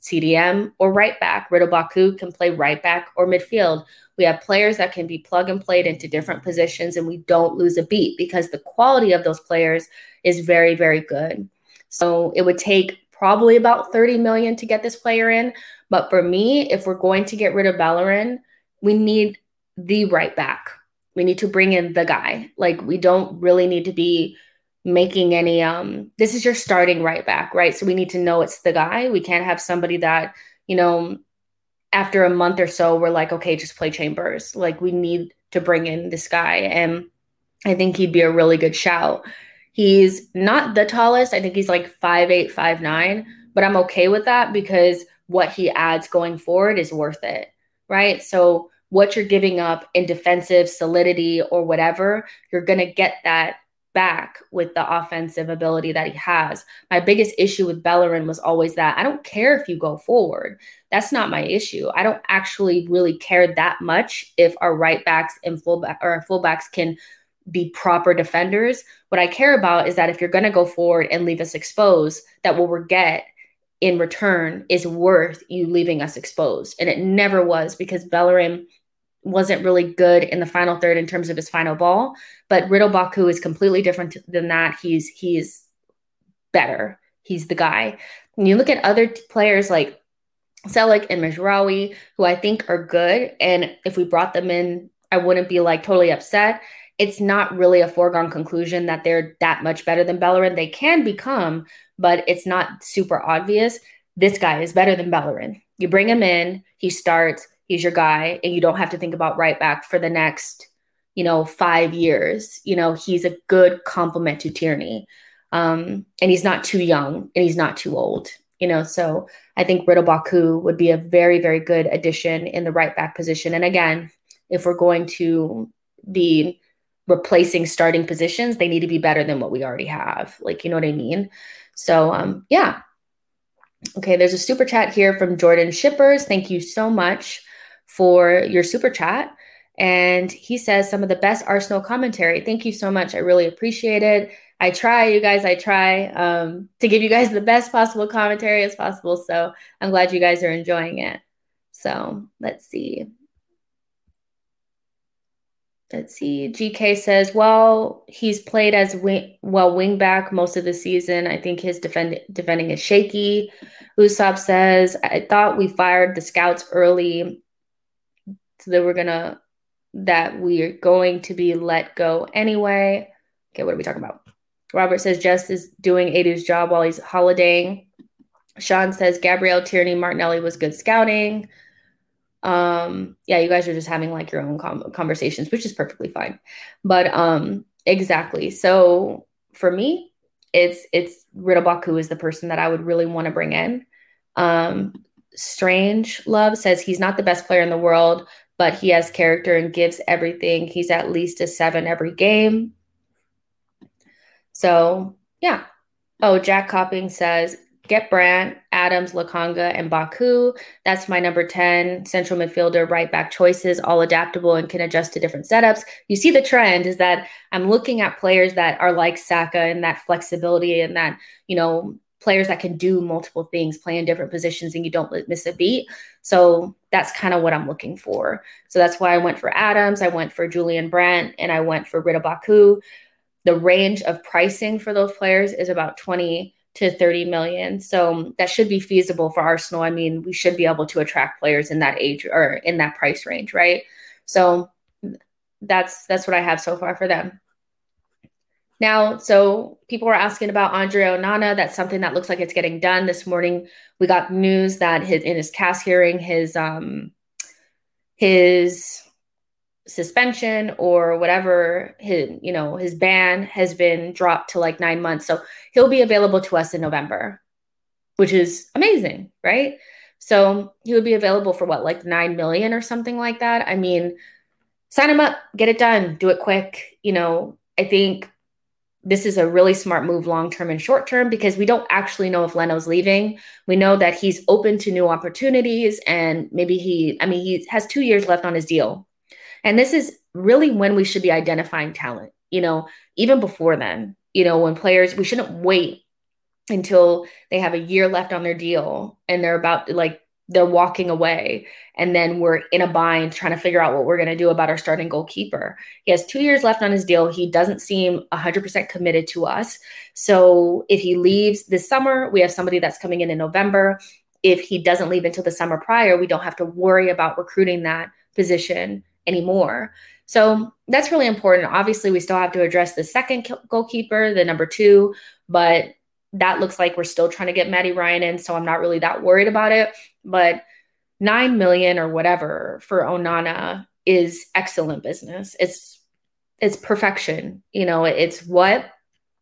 CDM or right back. Ridle Baku can play right back or midfield. We have players that can be plug and played into different positions, and we don't lose a beat because the quality of those players is very, very good. So it would take probably about 30 million to get this player in. But for me, if we're going to get rid of Bellerin, we need the right back. We need to bring in the guy. Like we don't really need to be making any um this is your starting right back right so we need to know it's the guy we can't have somebody that you know after a month or so we're like okay just play chambers like we need to bring in this guy. And I think he'd be a really good shout. He's not the tallest. I think he's like five eight, five nine, but I'm okay with that because what he adds going forward is worth it. Right. So what you're giving up in defensive solidity or whatever, you're going to get that back with the offensive ability that he has. My biggest issue with Bellerin was always that I don't care if you go forward. That's not my issue. I don't actually really care that much if our right backs and fullback or our fullbacks can be proper defenders. What I care about is that if you're going to go forward and leave us exposed, that what we get in return is worth you leaving us exposed. And it never was because Bellerin wasn't really good in the final third in terms of his final ball. But Ridle Baku is completely different than that. He's he's better. He's the guy. When you look at other t- players like Celik and Mazraoui, who I think are good, and if we brought them in, I wouldn't be like totally upset. It's not really a foregone conclusion that they're that much better than Bellerin. They can become, but it's not super obvious. This guy is better than Bellerin. You bring him in, he starts, he's your guy and you don't have to think about right back for the next you know five years you know he's a good complement to tierney. Um, and he's not too young and he's not too old you know so i think Ridle baku would be a very very good addition in the right back position. And again if we're going to be replacing starting positions they need to be better than what we already have. Like you know what i mean? So um yeah. Okay there's a super chat here from jordan shippers. Thank you so much for your super chat. And he says some of the best Arsenal commentary. Thank you so much. I really appreciate it. I try, you guys, I try um, to give you guys the best possible commentary as possible. So I'm glad you guys are enjoying it. So let's see. Let's see. GK says, well, he's played as wing, well wing back most of the season. I think his defend, defending is shaky. Usopp says, I thought we fired the scouts early so that we're gonna that we're going to be let go anyway. Okay, what are we talking about? Robert says Jess is doing Edu's job while he's holidaying. Sean says Gabriel Tierney Martinelli was good scouting. Um, yeah, you guys are just having like your own com- conversations, which is perfectly fine. But um, exactly. So for me, it's it's Ridle Baku is the person that I would really want to bring in. Um, Strange Love says he's not the best player in the world, but he has character and gives everything. He's at least a seven every game. So, yeah. Oh, Jack Copping says, get Brandt, Adams, Lokonga, and Baku. That's my number 10 central midfielder, right back choices, all adaptable and can adjust to different setups. You see the trend is that I'm looking at players that are like Saka and that flexibility and that, you know, players that can do multiple things, play in different positions, and you don't miss a beat. So that's kind of what I'm looking for. So that's why I went for Adams, I went for Julian Brandt, and I went for Ridle Baku. The range of pricing for those players is about 20 to 30 million. So that should be feasible for Arsenal. I mean, we should be able to attract players in that age or in that price range, right? So that's that's what I have so far for them. Now, so people were asking about Andre Onana. That's something that looks like it's getting done. This morning, we got news that his in his CAS hearing, his um his suspension or whatever his you know his ban has been dropped to like nine months. So he'll be available to us in November, which is amazing, right? So he would be available for what, like nine million or something like that. I mean, sign him up, get it done, do it quick. You know, I think this is a really smart move long term and short term because we don't actually know if Leno's leaving. We know that he's open to new opportunities and maybe he, I mean, he has two years left on his deal. And this is really when we should be identifying talent, you know, even before then, you know, when players, we shouldn't wait until they have a year left on their deal and they're about like they're walking away and then we're in a bind trying to figure out what we're going to do about our starting goalkeeper. He has 2 years left on his deal. He doesn't seem 100% committed to us. So if he leaves this summer, we have somebody that's coming in in November. If he doesn't leave until the summer prior, we don't have to worry about recruiting that position anymore. So that's really important. Obviously, we still have to address the second goalkeeper, the number 2, but that looks like we're still trying to get Matty Ryan in, so I'm not really that worried about it. But nine million or whatever for Onana is excellent business. It's it's perfection. You know, it's what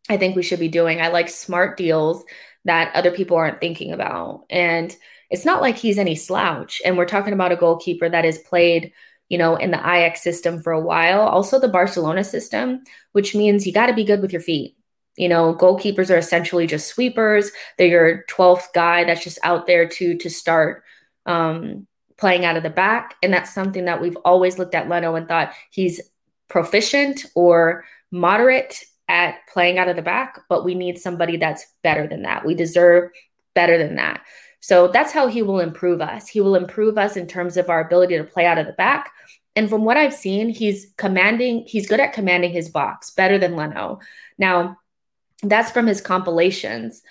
I think we should be doing. I like smart deals that other people aren't thinking about. And it's not like he's any slouch. And we're talking about a goalkeeper that has played, you know, in the Ajax system for a while, also the Barcelona system, which means you got to be good with your feet. You know, goalkeepers are essentially just sweepers. They're your 12th guy that's just out there to to start um, playing out of the back. And that's something that we've always looked at Leno and thought he's proficient or moderate at playing out of the back, but we need somebody that's better than that. We deserve better than that. So that's how he will improve us. He will improve us in terms of our ability to play out of the back. And from what I've seen, he's commanding, he's good at commanding his box better than Leno. Now, that's from his compilations.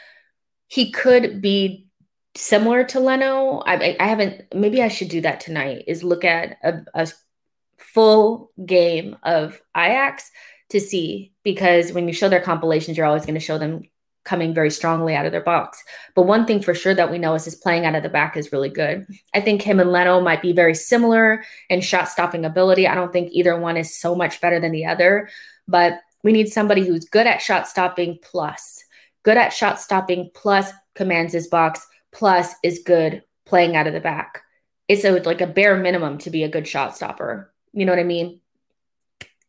He could be similar to Leno. I, I haven't, maybe I should do that tonight, is look at a, a full game of Ajax to see because when you show their compilations, you're always going to show them coming very strongly out of their box. But one thing for sure that we know is his playing out of the back is really good. I think him and Leno might be very similar in shot stopping ability. I don't think either one is so much better than the other, but we need somebody who's good at shot stopping plus, good at shot stopping plus commands his box plus is good playing out of the back. It's a, like a bare minimum to be a good shot stopper. You know what I mean?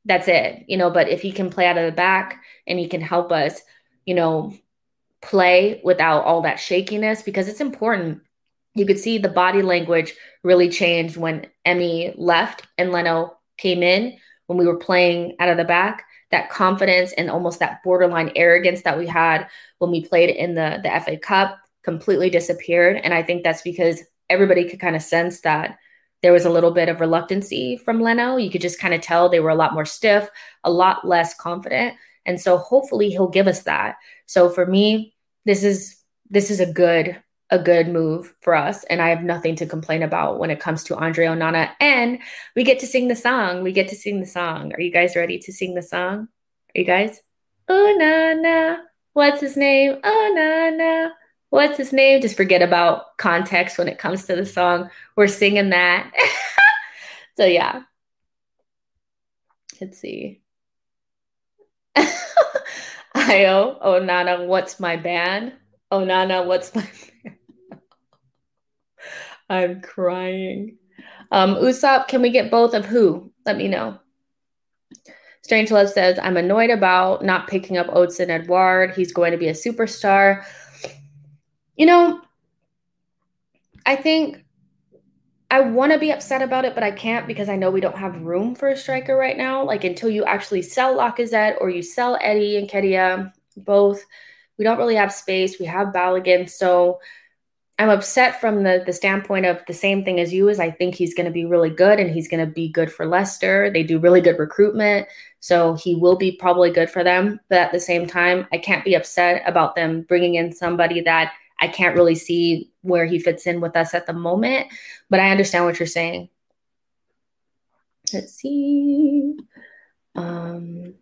That's it, you know. But if he can play out of the back and he can help us, you know, play without all that shakiness, because it's important. You could see the body language really changed when Emmy left and Leno came in when we were playing out of the back. That confidence and almost that borderline arrogance that we had when we played in the, the FA Cup completely disappeared. And I think that's because everybody could kind of sense that there was a little bit of reluctancy from Leno. You could just kind of tell they were a lot more stiff, a lot less confident. And so hopefully he'll give us that. So for me, this is this is a good a good move for us and I have nothing to complain about when it comes to Andre Onana and we get to sing the song. We get to sing the song. Are you guys ready to sing the song? Are you guys? Onana. What's his name? Onana what's his name? Just forget about context when it comes to the song. We're singing that. so yeah. Let's see. Io, oh Nana, what's my band? Oh Nana, what's my I'm crying. Um, Usopp, can we get both of who? Let me know. Strange Love says, I'm annoyed about not picking up Odsonne Edouard. He's going to be a superstar. You know, I think I want to be upset about it, but I can't because I know we don't have room for a striker right now. Like until you actually sell Lacazette or you sell Eddie Nketiah, both, we don't really have space. We have Balogun, so I'm upset from the the standpoint of the same thing as you. Is I think he's going to be really good and he's going to be good for Leicester. They do really good recruitment, so he will be probably good for them. But at the same time, I can't be upset about them bringing in somebody that I can't really see where he fits in with us at the moment, but I understand what you're saying. Let's see. Um,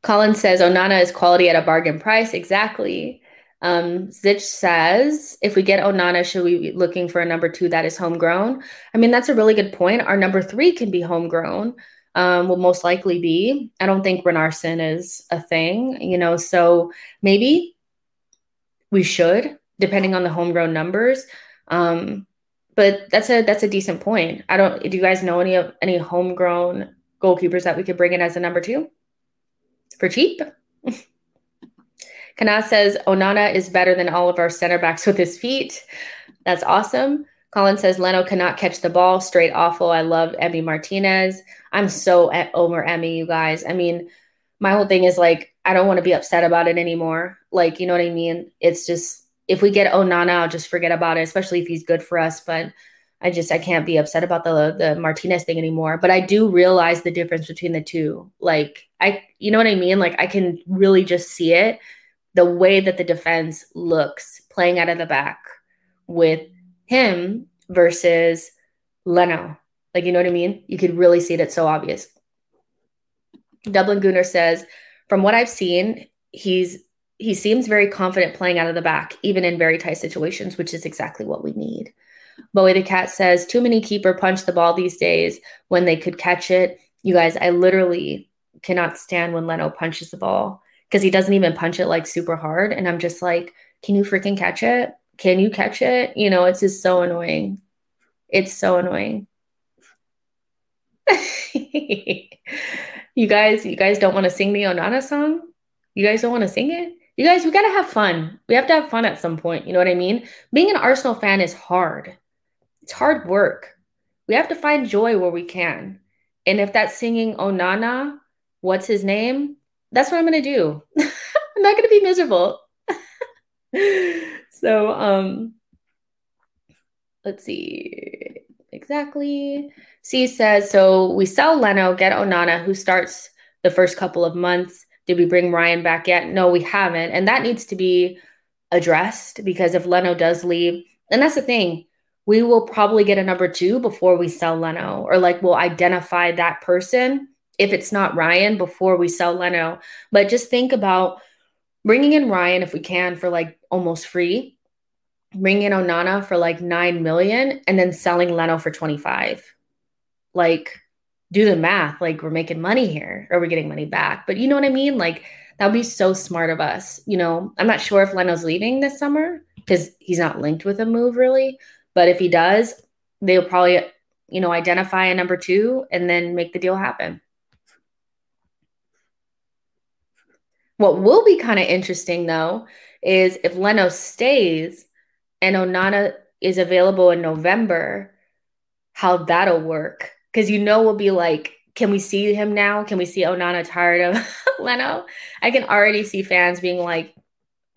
Colin says Onana is quality at a bargain price. Exactly. Um, Zitch says, if we get Onana, should we be looking for a number two that is homegrown? I mean, that's a really good point. Our number three can be homegrown. Um, will most likely be. I don't think Runarsson is a thing, you know, so maybe we should, depending on the homegrown numbers. Um, but that's a that's a decent point. I don't. Do you guys know any of any homegrown goalkeepers that we could bring in as a number two for cheap? Kana says Onana is better than all of our center backs with his feet. That's awesome. Colin says Leno cannot catch the ball. Straight awful. I love Emmy Martinez. I'm so over Emmy, you guys. I mean, my whole thing is like I don't want to be upset about it anymore. Like, you know what I mean? It's just if we get Onana, I'll just forget about it, especially if he's good for us. But I just I can't be upset about the the Martinez thing anymore. But I do realize the difference between the two. Like I you know what I mean? Like I can really just see it the way that the defense looks playing out of the back with him versus Leno. Like you know what I mean? You could really see it. It's so obvious. Dublin Gunner says from what I've seen, he's he seems very confident playing out of the back, even in very tight situations, which is exactly what we need. Bowie the cat says, too many keeper punch the ball these days when they could catch it. You guys, I literally cannot stand when Leno punches the ball because he doesn't even punch it like super hard. And I'm just like, can you freaking catch it? Can you catch it? You know, it's just so annoying. It's so annoying. you guys, you guys don't want to sing the Onana song? You guys don't want to sing it? You guys, we got to have fun. We have to have fun at some point. You know what I mean? Being an Arsenal fan is hard. It's hard work. We have to find joy where we can. And if that's singing Onana, what's his name? That's what I'm going to do. I'm not going to be miserable. so, um, let's see exactly. C says, so we sell Leno, get Onana, who starts the first couple of months. Did we bring Ryan back yet? No, we haven't. And that needs to be addressed because if Leno does leave, and that's the thing, we will probably get a number two before we sell Leno, or like we'll identify that person if it's not Ryan before we sell Leno. But just think about bringing in Ryan if we can for like almost free, bringing in Onana for like 9 million, and then selling Leno for 25. Like, do the math. Like, we're making money here, or we're getting money back. But you know what I mean? Like, that would be so smart of us. You know, I'm not sure if Leno's leaving this summer because he's not linked with a move really. But if he does, they'll probably, you know, identify a number two and then make the deal happen. What will be kind of interesting though is if Leno stays and Onana is available in November, how that'll work. Because you know, we'll be like, can we see him now? Can we see Onana tired of Leno? I can already see fans being like,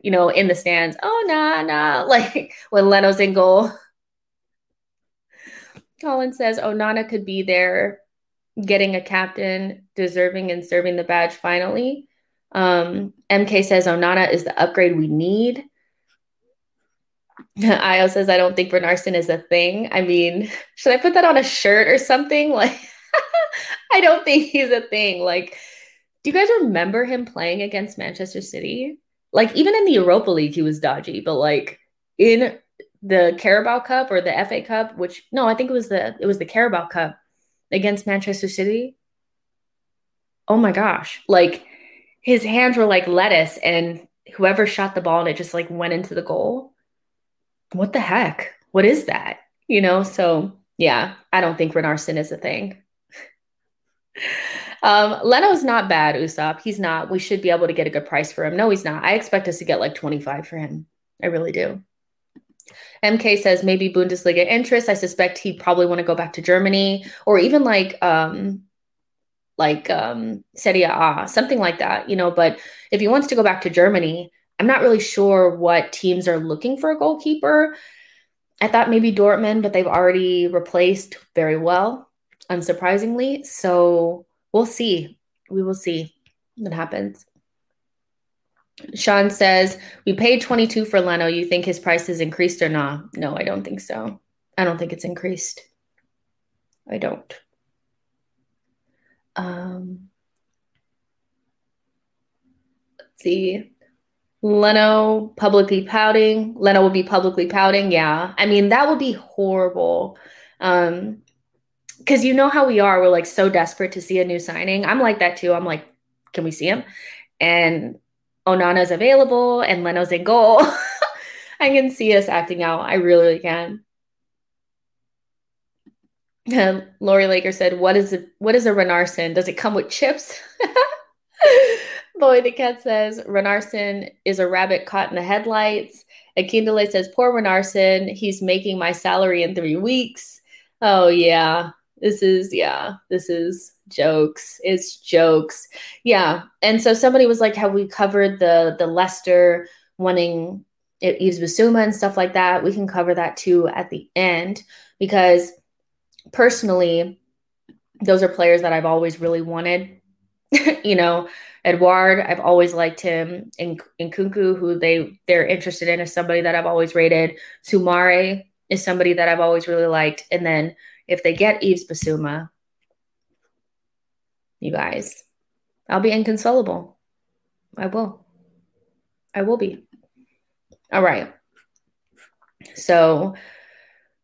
you know, in the stands, oh, nah, nah, like when Leno's in goal. Colin says Onana could be there getting a captain, deserving and serving the badge finally. Um, MK says Onana is the upgrade we need. Io says I don't think Runarsson is a thing. I mean, should I put that on a shirt or something? Like, I don't think he's a thing. Like, do you guys remember him playing against Manchester City? Like, even in the Europa League, he was dodgy, but like in the Carabao Cup or the FA Cup, which no, I think it was the it was the Carabao Cup against Manchester City. Oh my gosh. Like his hands were like lettuce and whoever shot the ball and it just like went into the goal. What the heck? What is that? You know, so yeah, I don't think Runarsson is a thing. um, Leno's not bad, Usopp. He's not. We should be able to get a good price for him. No, he's not. I expect us to get like 25 for him. I really do. MK says maybe Bundesliga interest. I suspect he'd probably want to go back to Germany or even like um like um Serie A, something like that, you know. But if he wants to go back to Germany, I'm not really sure what teams are looking for a goalkeeper. I thought maybe Dortmund, but they've already replaced very well, unsurprisingly. So we'll see. We will see what happens. Sean says, We paid 22 for Leno. You think his price has increased or not? No, I don't think so. I don't think it's increased. I don't. Um, let's see. Leno publicly pouting. Leno will be publicly pouting. Yeah. I mean, that would be horrible. Um, because you know how we are. We're like so desperate to see a new signing. I'm like that too. I'm like, can we see him? And Onana's available and Leno's in goal. I can see us acting out. I really, really can. Lori Laker said, "What is it? What is a Runarsson? Does it come with chips?" Boy, the cat says Runarsson is a rabbit caught in the headlights. Akindale says, "Poor Runarsson. He's making my salary in three weeks." Oh yeah, this is yeah, this is jokes. It's jokes. Yeah. And so somebody was like, have we covered the the Leicester wanting Yves Bissouma and stuff like that? We can cover that too at the end because personally, those are players that I've always really wanted. you know, Edouard, I've always liked him. In Nkunku, who they they're interested in, is somebody that I've always rated. Soumaré is somebody that I've always really liked. And then if they get Yves Bissouma, you guys. I'll be inconsolable. I will. I will be. All right. So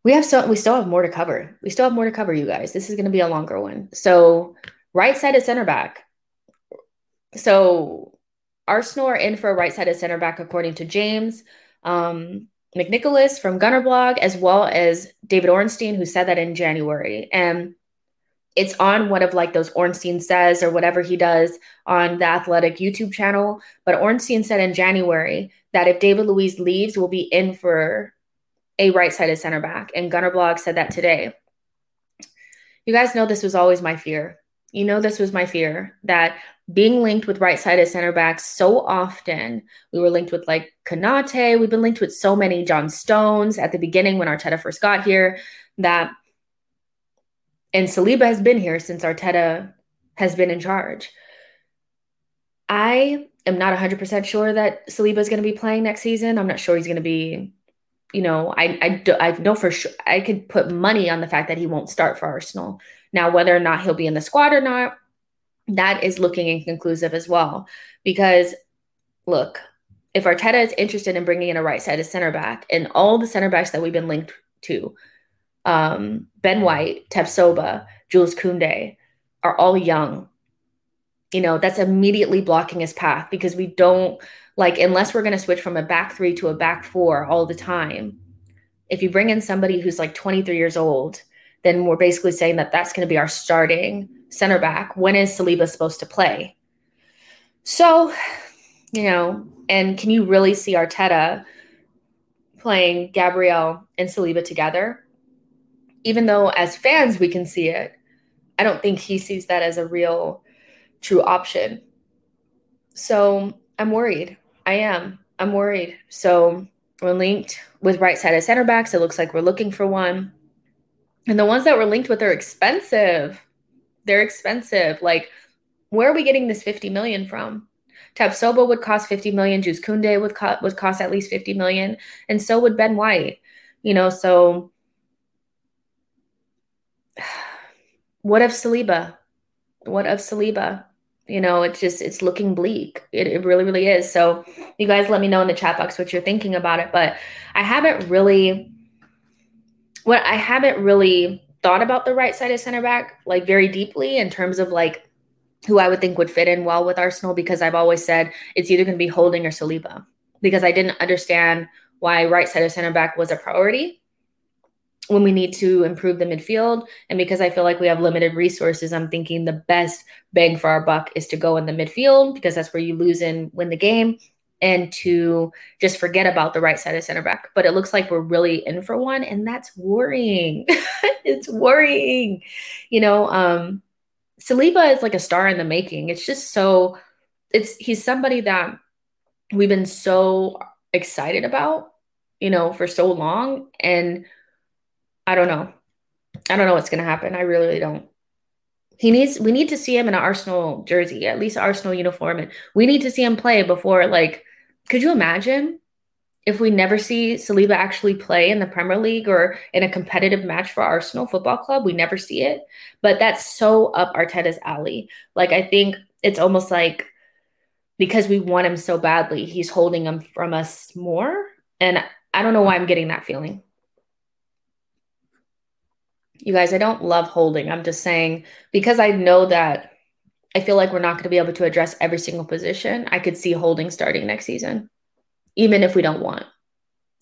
we have so we still have more to cover. We still have more to cover, you guys. This is going to be a longer one. So, right sided center back. So, Arsenal are in for a right sided center back, according to James um, McNicholas from Gunner Blog, as well as David Ornstein, who said that in January. And it's on one of like those Ornstein says or whatever he does on the athletic YouTube channel. But Ornstein said in January that if David Luiz leaves, we'll be in for a right-sided center back. And Gunner Blog said that today. You guys know this was always my fear. You know this was my fear that being linked with right-sided center backs so often. We were linked with like Konate. We've been linked with so many John Stones at the beginning when Arteta first got here. That and Saliba has been here since Arteta has been in charge. I am not 100% sure that Saliba is going to be playing next season. I'm not sure he's going to be, you know, I, I, I know for sure, I could put money on the fact that he won't start for Arsenal. Now, whether or not he'll be in the squad or not, that is looking inconclusive as well. Because look, if Arteta is interested in bringing in a right sided center back, and all the center backs that we've been linked to, um, Ben White, Tapsoba, Jules Koundé are all young. You know, that's immediately blocking his path because we don't like, unless we're going to switch from a back three to a back four all the time. If you bring in somebody who's like 23 years old, then we're basically saying that that's going to be our starting center back. When is Saliba supposed to play? So, you know, and can you really see Arteta playing Gabriel and Saliba together? even though as fans we can see it, I don't think he sees that as a real true option. So I'm worried. I am. I'm worried. So we're linked with right sided center backs. It looks like we're looking for one. And the ones that we're linked with are expensive. They're expensive. Like, where are we getting this 50 million from? Tapsoba would cost 50 million. Jules Koundé would, co- would cost at least 50 million. And so would Ben White. You know, so what of Saliba? What of Saliba? You know, it's just it's looking bleak. It, it really, really is. So you guys let me know in the chat box what you're thinking about it. But I haven't really what I haven't really thought about the right side of center back like very deeply in terms of like who I would think would fit in well with Arsenal because I've always said it's either going to be Holding or Saliba because I didn't understand why right side of center back was a priority when we need to improve the midfield. And because I feel like we have limited resources, I'm thinking the best bang for our buck is to go in the midfield because that's where you lose and win the game and to just forget about the right side of center back. But it looks like we're really in for one, and that's worrying. it's worrying. You know, um, Saliba is like a star in the making. It's just so it's he's somebody that we've been so excited about, you know, for so long. And I don't know. I don't know what's going to happen. I really, really don't. He needs. We need to see him in an Arsenal jersey, at least Arsenal uniform, and we need to see him play before. Like, could you imagine if we never see Saliba actually play in the Premier League or in a competitive match for Arsenal Football Club? We never see it, but that's so up Arteta's alley. Like, I think it's almost like because we want him so badly, he's holding him from us more, and I don't know why I'm getting that feeling. You guys, I don't love holding. I'm just saying because I know that I feel like we're not going to be able to address every single position. I could see holding starting next season, even if we don't want.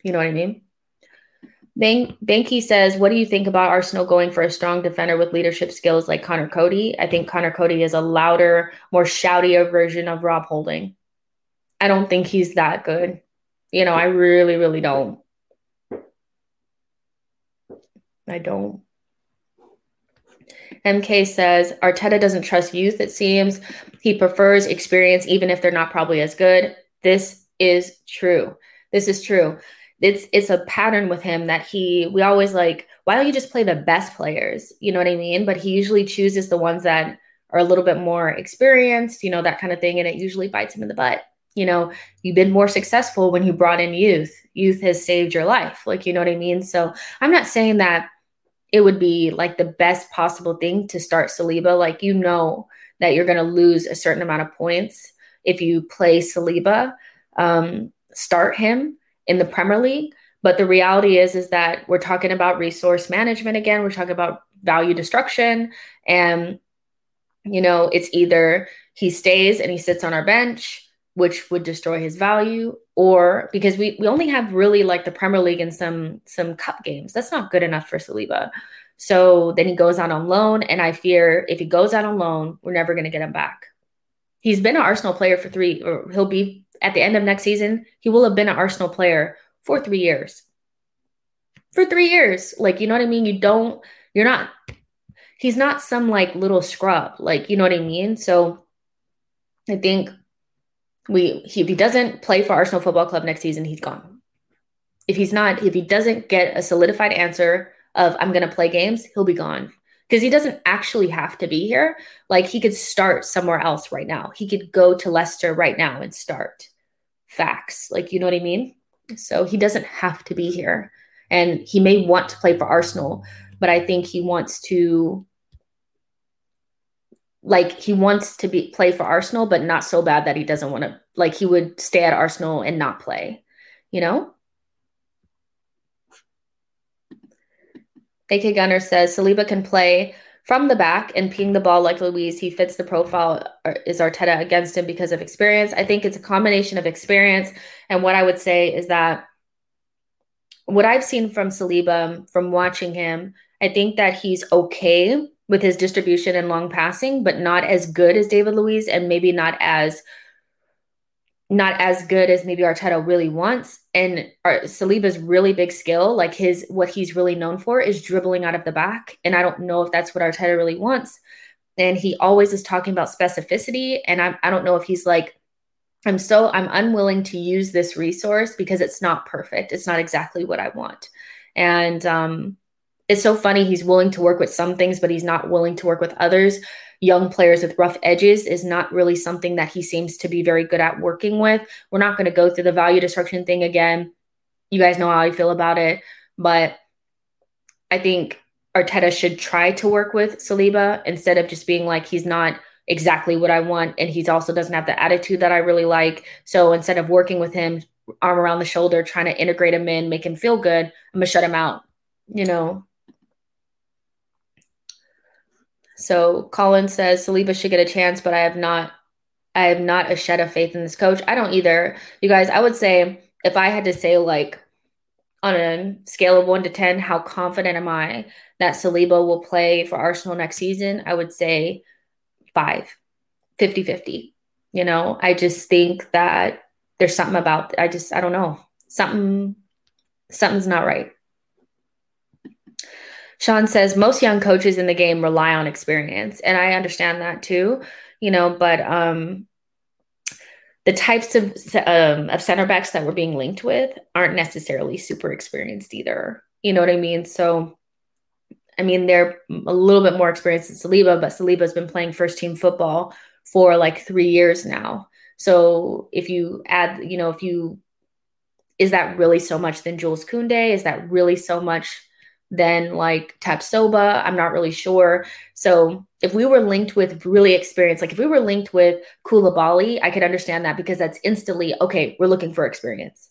You know what I mean? Bank Banky says, "What do you think about Arsenal going for a strong defender with leadership skills like Conor Coady? I think Conor Coady is a louder, more shoutier version of Rob Holding. I don't think he's that good. You know, I really, really don't. I don't. MK says Arteta doesn't trust youth, it seems. He prefers experience, even if they're not probably as good. This is true. This is true. It's it's a pattern with him that he we always like, why don't you just play the best players? You know what I mean? But he usually chooses the ones that are a little bit more experienced, you know, that kind of thing. And it usually bites him in the butt. You know, you've been more successful when you brought in youth. Youth has saved your life. Like, you know what I mean? So I'm not saying that it would be like the best possible thing to start Saliba. Like you know that you're going to lose a certain amount of points if you play Saliba. Um, start him in the Premier League, But the reality is, is that we're talking about resource management again. We're talking about value destruction. And, you know, it's either he stays and he sits on our bench, which would destroy his value, or because we, we only have really like the Premier League and some some cup games. That's not good enough for Saliba. So then he goes out on loan. And I fear if he goes out on loan, we're never going to get him back. He's been an Arsenal player for three, or he'll be at the end of next season, he will have been an Arsenal player for three years. For three years. Like, you know what I mean? You don't, you're not, he's not some like little scrub. Like, you know what I mean? So I think we, he, if he doesn't play for Arsenal Football Club next season, he's gone. If he's not, if he doesn't get a solidified answer of I'm going to play games, he'll be gone because he doesn't actually have to be here. Like he could start somewhere else right now. He could go to Leicester right now and start. Facts. Like, you know what I mean? So he doesn't have to be here. And he may want to play for Arsenal, but I think he wants to like he wants to be play for Arsenal, but not so bad that he doesn't want to like he would stay at Arsenal and not play, you know? AK Gunner says Saliba can play from the back and ping the ball like Luiz. He fits the profile. Uh, is Arteta against him because of experience? I think it's a combination of experience. And what I would say is that what I've seen from Saliba, from watching him, I think that he's okay with his distribution and long passing, but not as good as David Luiz and maybe not as not as good as maybe Arteta really wants. And Saliba's really big skill, like his what he's really known for, is dribbling out of the back. And I don't know if that's what Arteta really wants. And he always is talking about specificity. And I'm, I don't know if he's like, I'm so I'm unwilling to use this resource because it's not perfect. It's not exactly what I want. And um, it's so funny. He's willing to work with some things, but he's not willing to work with others young players with rough edges is not really something that he seems to be very good at working with. We're not going to go through the value destruction thing again. You guys know how I feel about it, but I think Arteta should try to work with Saliba instead of just being like he's not exactly what I want and he's also doesn't have the attitude that I really like. So instead of working with him arm around the shoulder trying to integrate him in, make him feel good, I'm going to shut him out. You know, So Colin says Saliba should get a chance, but I have not I have not a shed of faith in this coach. I don't either. You guys, I would say if I had to say like on a scale of 1 to 10 how confident am I that Saliba will play for Arsenal next season, I would say 5. 50-50. You know, I just think that there's something about I just I don't know. Something something's not right. Sean says most young coaches in the game rely on experience, and I understand that too. You know, but um, the types of um, of center backs that we're being linked with aren't necessarily super experienced either. You know what I mean? So, I mean, they're a little bit more experienced than Saliba, but Saliba's been playing first team football for like three years now. So if you add, you know, if you is that really so much than Jules Koundé? Is that really so much than like Tapsoba. I'm not really sure. So if we were linked with really experienced, like if we were linked with Koulibaly, I could understand that because that's instantly okay. We're looking for experience.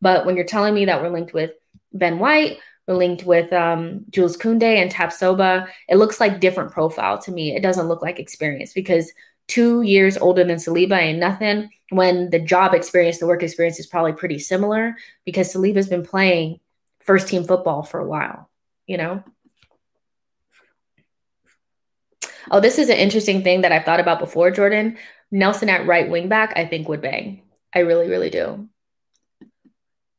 But when you're telling me that we're linked with Ben White, we're linked with um, Jules Koundé and Tapsoba, it looks like different profile to me. It doesn't look like experience because two years older than Saliba ain't nothing. When the job experience, the work experience is probably pretty similar because Saliba's been playing first team football for a while you know? Oh, this is an interesting thing that I've thought about before, Jordan. Nelson at right wing back, I think would bang. I really, really do.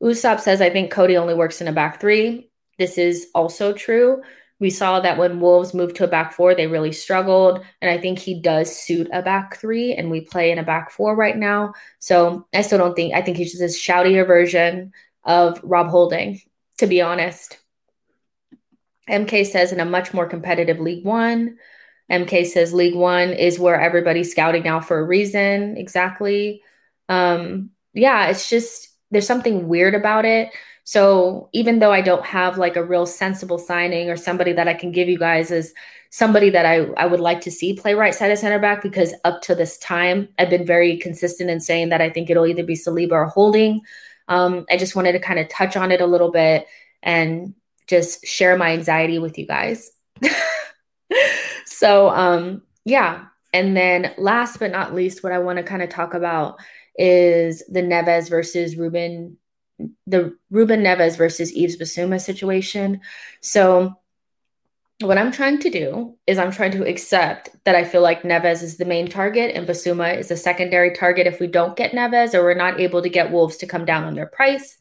Usopp says, I think Coady only works in a back three. This is also true. We saw that when Wolves moved to a back four, they really struggled. And I think he does suit a back three, and we play in a back four right now. So I still don't think, I think he's just a shoutier version of Rob Holding, to be honest. MK says in a much more competitive League One. MK says League One is where everybody's scouting now for a reason. Exactly. Um, yeah, it's just there's something weird about it. So even though I don't have like a real sensible signing or somebody that I can give you guys as somebody that I, I would like to see play right side of center back, because up to this time, I've been very consistent in saying that I think it'll either be Saliba or Holding. Um, I just wanted to kind of touch on it a little bit and just share my anxiety with you guys. so, um, yeah. And then last but not least, what I want to kind of talk about is the Neves versus Ruben, the Ruben Neves versus Yves Bissouma situation. So, what I'm trying to do is I'm trying to accept that I feel like Neves is the main target and Bissouma is a secondary target if we don't get Neves or we're not able to get Wolves to come down on their price,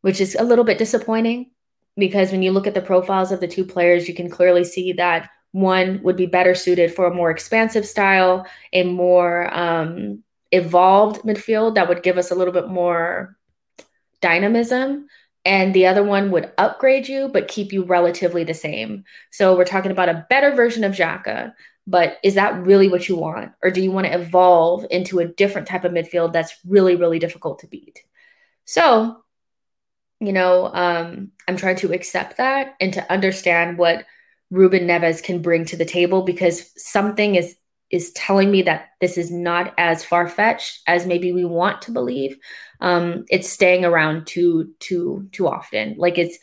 which is a little bit disappointing because when you look at the profiles of the two players, you can clearly see that one would be better suited for a more expansive style, a more um, evolved midfield that would give us a little bit more dynamism and the other one would upgrade you but keep you relatively the same. So we're talking about a better version of Xhaka, but is that really what you want? Or do you want to evolve into a different type of midfield that's really, really difficult to beat? So, you know, um, I'm trying to accept that and to understand what Ruben Neves can bring to the table because something is is telling me that this is not as far fetched as maybe we want to believe. Um, it's staying around too too too often. Like it's,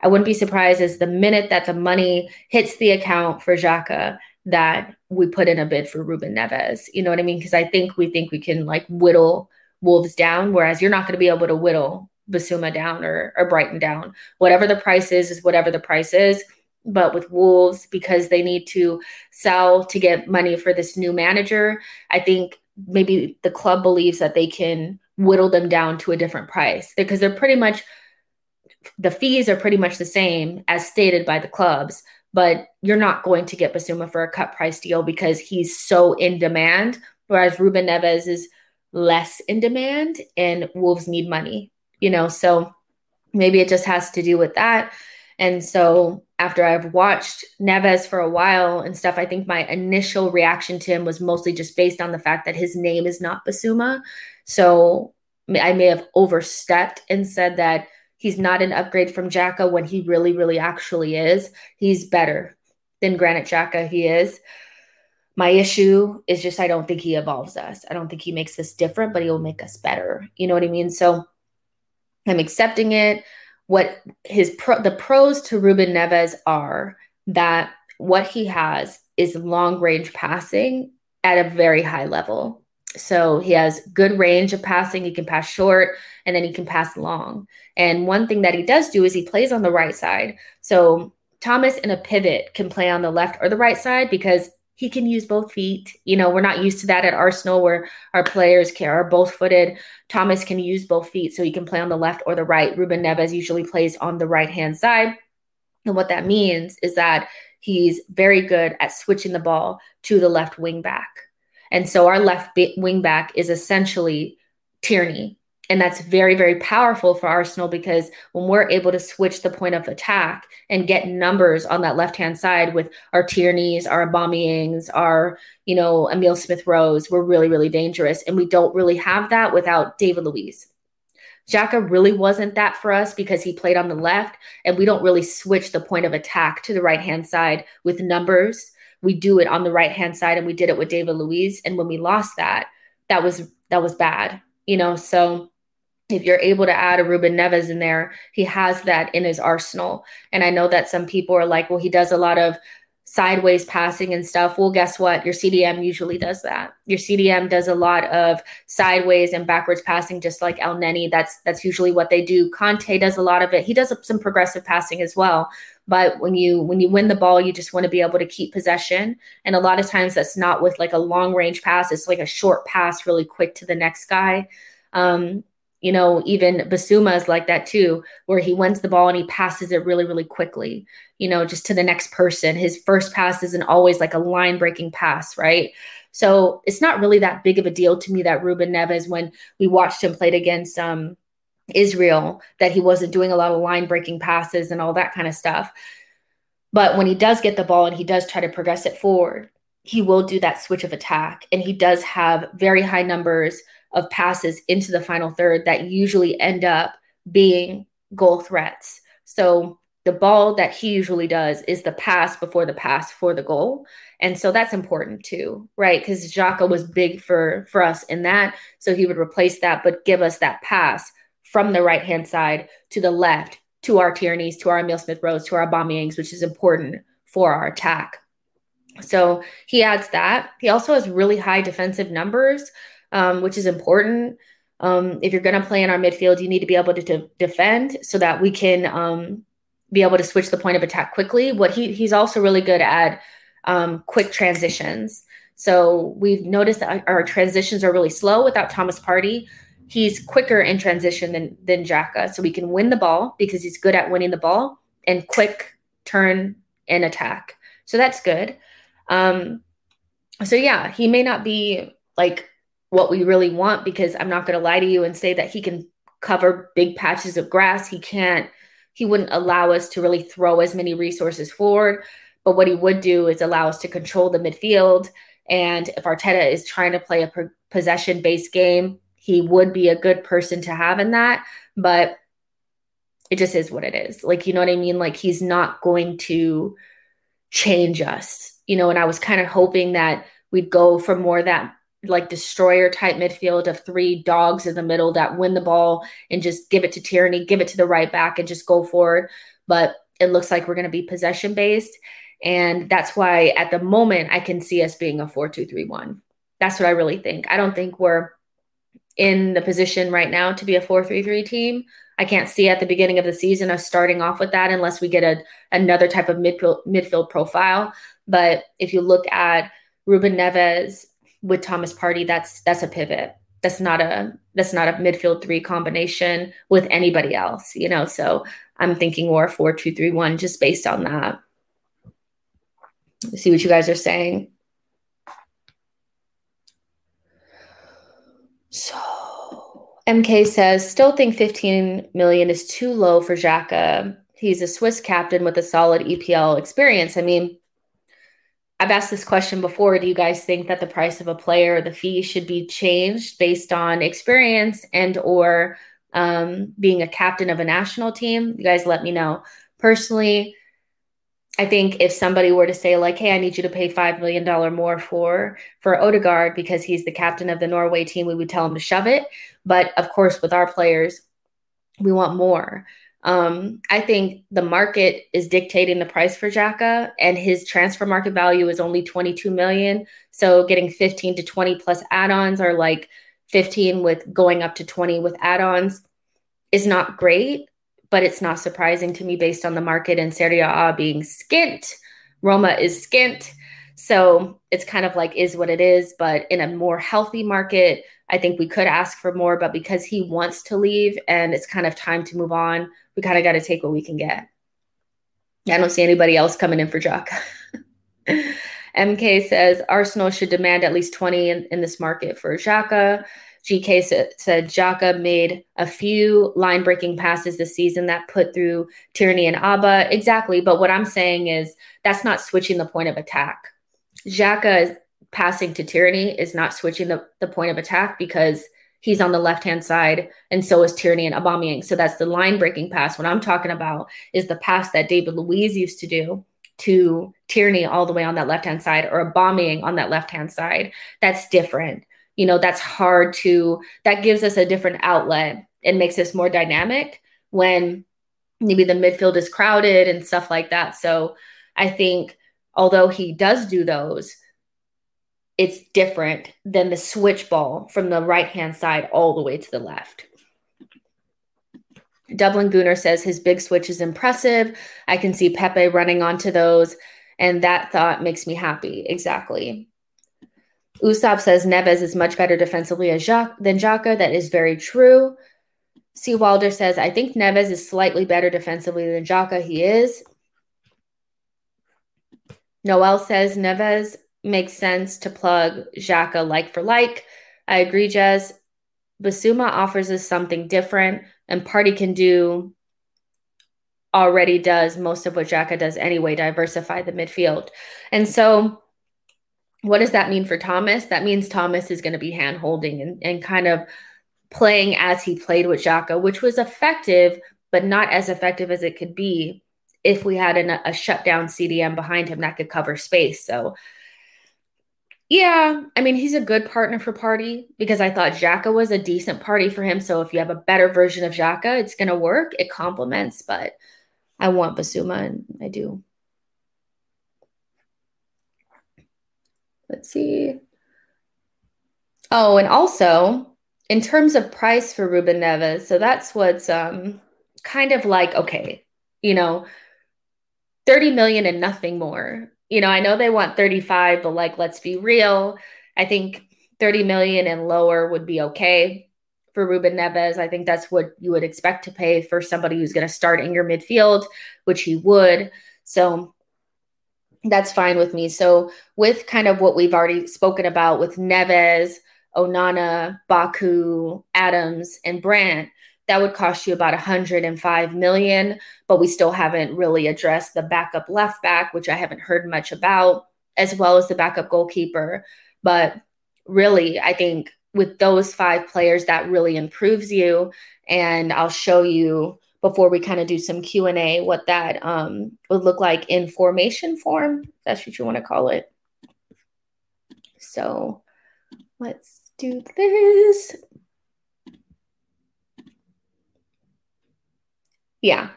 I wouldn't be surprised as the minute that the money hits the account for Xhaka that we put in a bid for Ruben Neves. You know what I mean? Because I think we think we can like whittle Wolves down, whereas you're not going to be able to whittle Bissouma down or or Brighton down. Whatever the price is, is whatever the price is but with Wolves because they need to sell to get money for this new manager. I think maybe the club believes that they can whittle them down to a different price because they're pretty much the fees are pretty much the same as stated by the clubs, but you're not going to get Bissouma for a cut price deal because he's so in demand, whereas Ruben Neves is less in demand and Wolves need money, you know, so maybe it just has to do with that. And so after I've watched Neves for a while and stuff, I think my initial reaction to him was mostly just based on the fact that his name is not Bissouma. So I may have overstepped and said that he's not an upgrade from Xhaka when he really, really actually is. He's better than Granit Xhaka. He is. My issue is just I don't think he evolves us. I don't think he makes us different, but he'll make us better. You know what I mean? So I'm accepting it what his pro, the pros to Ruben Neves are that what he has is long range passing at a very high level. So he has good range of passing. He can pass short and then he can pass long. And one thing that he does do is he plays on the right side. So Thomas in a pivot can play on the left or the right side because he can use both feet. You know, we're not used to that at Arsenal where our players can, are both footed. Thomas can use both feet, so he can play on the left or the right. Ruben Neves usually plays on the right hand side. And what that means is that he's very good at switching the ball to the left wing back. And so our left wing back is essentially Tierney. And that's very, very powerful for Arsenal because when we're able to switch the point of attack and get numbers on that left hand side with our Tierneys, our Aubameyangs, our, you know, Emile Smith Rowes, we're really, really dangerous. And we don't really have that without David Luiz. Xhaka really wasn't that for us because he played on the left and we don't really switch the point of attack to the right hand side with numbers. We do it on the right hand side and we did it with David Luiz. And when we lost that, that was that was bad, you know. So if you're able to add a Ruben Neves in there, he has that in his arsenal. And I know that some people are like, well, he does a lot of sideways passing and stuff. Well, guess what? Your CDM usually does that. Your CDM does a lot of sideways and backwards passing, just like Elneny. That's that's usually what they do. Kanté does a lot of it. He does some progressive passing as well. But when you when you win the ball, you just want to be able to keep possession. And a lot of times that's not with like a long range pass. It's like a short pass, really quick to the next guy. Um, you know, even Bissouma is like that too, where he wins the ball and he passes it really, really quickly, you know, just to the next person. His first pass isn't always like a line breaking pass, right? So it's not really that big of a deal to me that Ruben Neves, when we watched him played against um, Israel, that he wasn't doing a lot of line breaking passes and all that kind of stuff. But when he does get the ball and he does try to progress it forward, he will do that switch of attack. And he does have very high numbers of passes into the final third that usually end up being goal threats. So the ball that he usually does is the pass before the pass for the goal. And so that's important too, right? Because Xhaka was big for for us in that. So he would replace that, but give us that pass from the right hand side to the left to our Tierney's, to our Emile Smith Rowes, to our Aubameyangs, which is important for our attack. So he adds that. He also has really high defensive numbers, um, which is important. Um, if you're going to play in our midfield, you need to be able to, to defend so that we can um, be able to switch the point of attack quickly. What he he's also really good at um, quick transitions. So we've noticed that our transitions are really slow without Thomas Partey. He's quicker in transition than than Xhaka, so we can win the ball because he's good at winning the ball and quick turn and attack. So that's good. Um, so yeah, he may not be like what we really want because I'm not going to lie to you and say that he can cover big patches of grass. He can't. He wouldn't allow us to really throw as many resources forward. But what he would do is allow us to control the midfield. And if Arteta is trying to play a possession based game, he would be a good person to have in that. But it just is what it is. Like, you know what I mean? Like, he's not going to change us, you know. And I was kind of hoping that we'd go for more that like destroyer type midfield of three dogs in the middle that win the ball and just give it to Tierney, give it to the right back, and just go forward. But it looks like we're going to be possession based. And that's why at the moment I can see us being a 4 2 3 1. That's what I really think. I don't think we're in the position right now to be a 4 3 3 team. I can't see at the beginning of the season us starting off with that unless we get a another type of midfield midfield profile. But if you look at Ruben Neves with Thomas Partey, that's that's a pivot. That's not a that's not a midfield three combination with anybody else, you know. So I'm thinking more four two three one just based on that. See what you guys are saying. So MK says, still think 15 million is too low for Xhaka. He's a Swiss captain with a solid EPL experience. I mean, I've asked this question before. Do you guys think that the price of a player the fee should be changed based on experience and or um, being a captain of a national team? You guys let me know. Personally, I think if somebody were to say like, "Hey, I need you to pay five million dollar more for for Odegaard because he's the captain of the Norway team," we would tell him to shove it. But of course, with our players, we want more. Um, I think the market is dictating the price for Xhaka, and his transfer market value is only 22 million. So getting 15 to 20 plus add-ons are like 15 with going up to 20 with add-ons is not great but it's not surprising to me based on the market and Serie A being skint. Roma is skint. So it's kind of like is what it is. But in a more healthy market, I think we could ask for more. But because he wants to leave and it's kind of time to move on, we kind of got to take what we can get. I don't see anybody else coming in for Jock. MK says Arsenal should demand at least 20 in, in this market for Xhaka. GK said, said Xhaka made a few line breaking passes this season that put through Tierney and Auba. Exactly. But what I'm saying is that's not switching the point of attack. Xhaka passing to Tierney is not switching the, the point of attack because he's on the left hand side and so is Tierney and Aubameyang. So that's the line breaking pass. What I'm talking about is the pass that David Luiz used to do to Tierney all the way on that left hand side or Aubameyang on that left hand side. That's different you know that's hard to that gives us a different outlet and makes us more dynamic when maybe the midfield is crowded and stuff like that so i think although he does do those it's different than the switch ball from the right hand side all the way to the left Dublin Gunner says his big switch is impressive. I can see Pepe running onto those, and that thought makes me happy. Exactly. Usopp says Neves is much better defensively than Xhaka. That is very true. C. Wilder says, I think Neves is slightly better defensively than Xhaka. He is. Noel says Neves makes sense to plug Xhaka like for like. I agree, Jez. Bissouma offers us something different, and Partey can do already does most of what Xhaka does anyway, diversify the midfield. And so what does that mean for Thomas? That means Thomas is going to be hand holding and, and kind of playing as he played with Xhaka, which was effective, but not as effective as it could be if we had an, a shutdown CDM behind him that could cover space. So Yeah, I mean, he's a good partner for Partey because I thought Xhaka was a decent party for him. So if you have a better version of Xhaka, it's going to work. It complements, but I want Bissouma and I do. Let's see. Oh, and also in terms of price for Ruben Neves, so that's what's um kind of like okay, you know, 30 million and nothing more you know, I know they want 35, but like, let's be real. I think 30 million and lower would be okay for Ruben Neves. I think that's what you would expect to pay for somebody who's going to start in your midfield, which he would. So that's fine with me. So, with kind of what we've already spoken about with Neves, Onana, Baku, Adams, and Brandt, that would cost you about 105 million but we still haven't really addressed the backup left back which i haven't heard much about as well as the backup goalkeeper. But really i think with those five players that really improves you. And i'll show you before we kind of do some q&a what that um, would look like in formation form that's what you want to call it. So let's do this Yeah.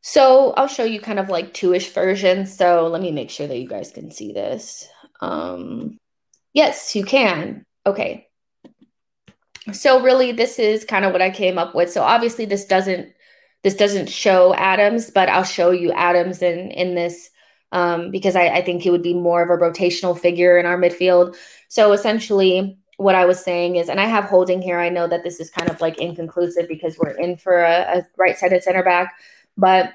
So I'll show you kind of like two-ish versions. So let me make sure that you guys can see this. Um, yes, you can. Okay. So really this is kind of what I came up with. So obviously this doesn't this doesn't show Adams, but I'll show you Adams in in this um, because I, I think he would be more of a rotational figure in our midfield. So essentially what I was saying is, and I have holding here. I know that this is kind of like inconclusive because we're in for a, a right sided center back, but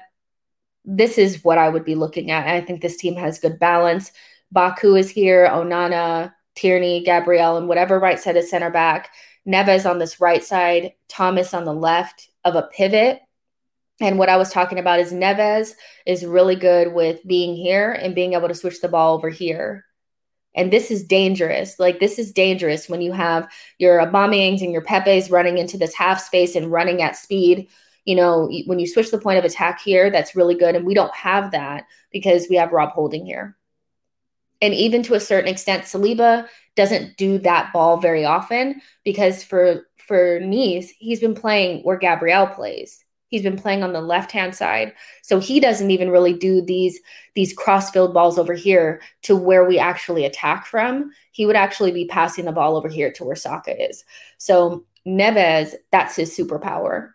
this is what I would be looking at. I think this team has good balance. Baku is here, Onana, Tierney, Gabriel, and whatever right sided center back. Neves on this right side, Thomas on the left of a pivot. And what I was talking about is Neves is really good with being here and being able to switch the ball over here and this is dangerous. Like this is dangerous when you have your Aubameyangs and your Pepes running into this half space and running at speed. You know, when you switch the point of attack here, that's really good. And we don't have that because we have Rob Holding here. And even to a certain extent, Saliba doesn't do that ball very often because for for Nice, he's been playing where Gabriel plays. He's been playing on the left hand side, so he doesn't even really do these these cross-field balls over here to where we actually attack from. He would actually be passing the ball over here to where Saka is. So Neves, that's his superpower.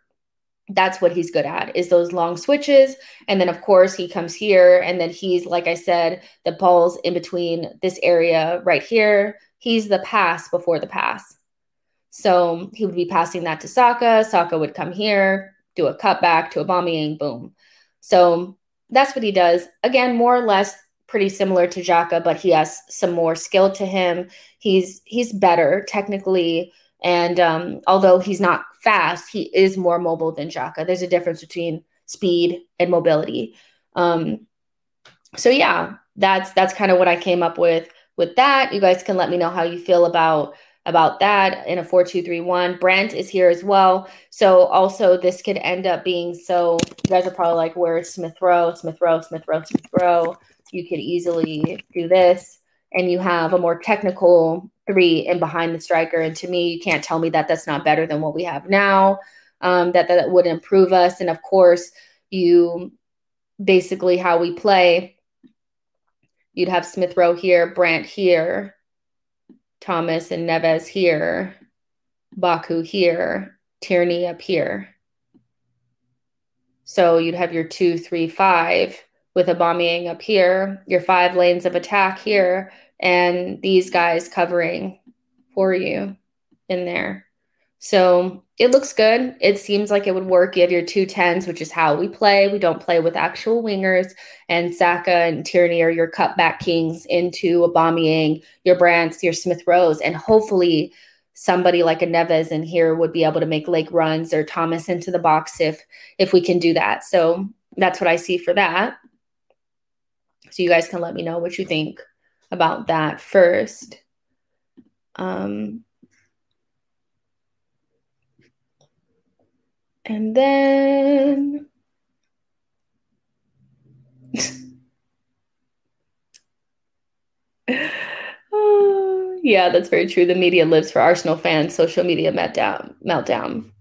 That's what he's good at is those long switches. And then of course he comes here and then he's like I said, the ball's in between this area right here. He's the pass before the pass. So he would be passing that to Saka. Saka would come here, do a cutback to Aubameyang, boom. So that's what he does. Again, more or less pretty similar to Xhaka, but he has some more skill to him. He's he's better technically, and um, although he's not fast, he is more mobile than Xhaka. There's a difference between speed and mobility. Um, so yeah, that's that's kind of what I came up with with that. You guys can let me know how you feel about about that in a 4231. Brandt is here as well. So also this could end up being so you guys are probably like, where's Smith Rowe, Smith Rowe, Smith Rowe, Smith Rowe. You could easily do this and you have a more technical three in behind the striker. And to me, you can't tell me that that's not better than what we have now. Um, that that would improve us. And of course, you basically how we play. You'd have Smith Rowe here, Brandt here, Thomas and Neves here, Baku here, Tierney up here. So you'd have your two, three, five with Aubameyang up here, your five lanes of attack here, and these guys covering for you in there. So it looks good. It seems like it would work. You have your two tens, which is how we play. We don't play with actual wingers. And Saka and Tierney are your cutback kings into Aubameyang, your Brandts, your Smith Rowes, and hopefully somebody like a Neves in here would be able to make leg runs or Thomas into the box if if we can do that. So that's what I see for that. So you guys can let me know what you think about that first. Um, And then yeah, that's very true. The media lives for Arsenal fans. Social media meltdown. Meltdown.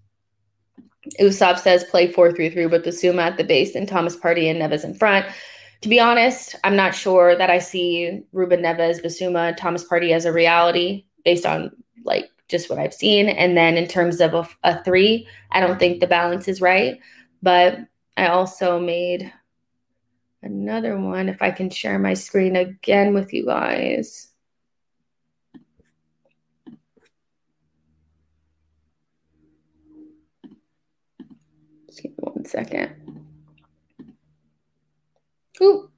Usopp says play 4-3-3 with Bissouma at the base and Thomas Partey and Neves in front. To be honest, I'm not sure that I see Ruben Neves, Bissouma, Thomas Partey as a reality based on like just what I've seen. And then in terms of a, a three, I don't think the balance is right. But I also made another one if I can share my screen again with you guys. Just give me one second. Ooh,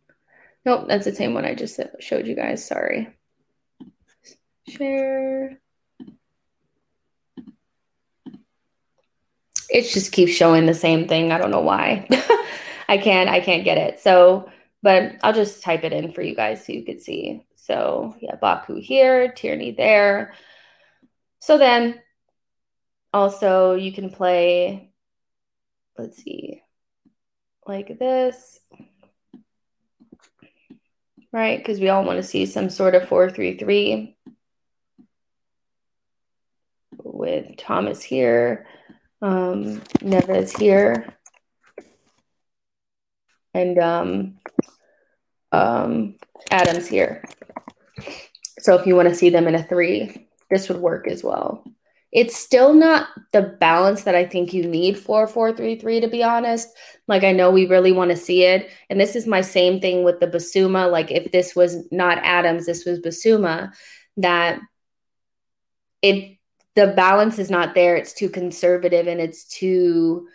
nope, that's the same one I just showed you guys. Sorry. Share. It just keeps showing the same thing. I don't know why. I can't I can't get it. So, but I'll just type it in for you guys so you could see. So yeah, Baku here, Tierney there. So then also you can play, let's see, like this, right? Because we all want to see some sort of 433 with Thomas here, um, Neves here and um, um, Adams here. So if you want to see them in a three, this would work as well. It's still not the balance that I think you need for 433 to be honest. Like I know we really want to see it. And this is my same thing with the Bissouma. Like if this was not Adams, this was Bissouma, that it the balance is not there. It's too conservative and it's too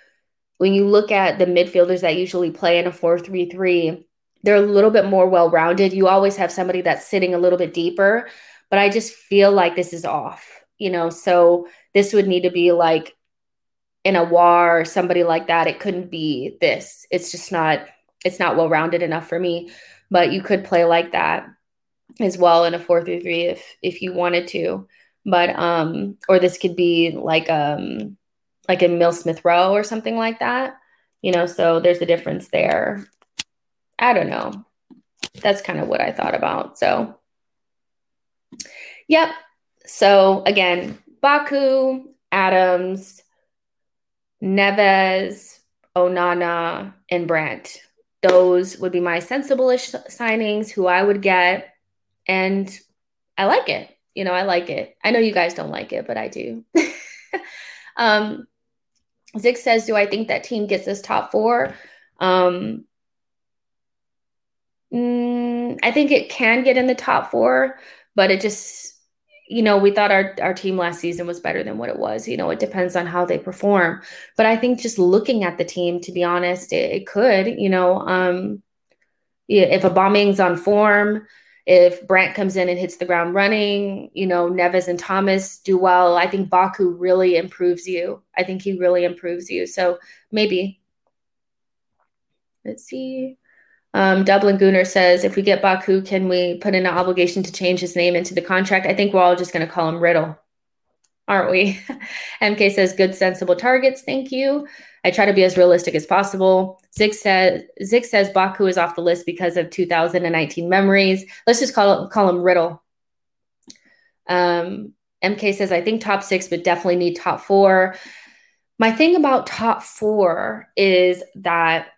when you look at the midfielders that usually play in a 4-3-3, they're a little bit more well-rounded. You always have somebody that's sitting a little bit deeper, but I just feel like this is off, you know. So this would need to be like in a war or somebody like that. It couldn't be this. It's just not it's not well-rounded enough for me. But you could play like that as well in a 4-3-3 if if you wanted to. But um or this could be like um like in Emile Smith Rowe or something like that. You know, so there's a difference there. I don't know. That's kind of what I thought about. So, yep. So again, Baku, Adams, Neves, Onana, and Brandt. Those would be my sensible-ish signings who I would get. And I like it. You know, I like it. I know you guys don't like it, but I do. um, Zig says, Do I think that team gets this top four? Um, mm, I think it can get in the top four, but it just, you know, we thought our, our team last season was better than what it was. You know, it depends on how they perform. But I think just looking at the team, to be honest, it, it could, you know, um, if Aubameyang's on form, if Brandt comes in and hits the ground running, you know, Neves and Thomas do well. I think Baku really improves you. I think he really improves you. So maybe. Let's see. Um, Dublin Gooner says, if we get Baku, can we put in an obligation to change his name into the contract? I think we're all just going to call him Riddle, aren't we? MK says, good, sensible targets. Thank you. I try to be as realistic as possible. Zig says Zig says Baku is off the list because of 2019 memories. Let's just call call him Riddle. Um, MK says I think top six, but definitely need top four. My thing about top four is that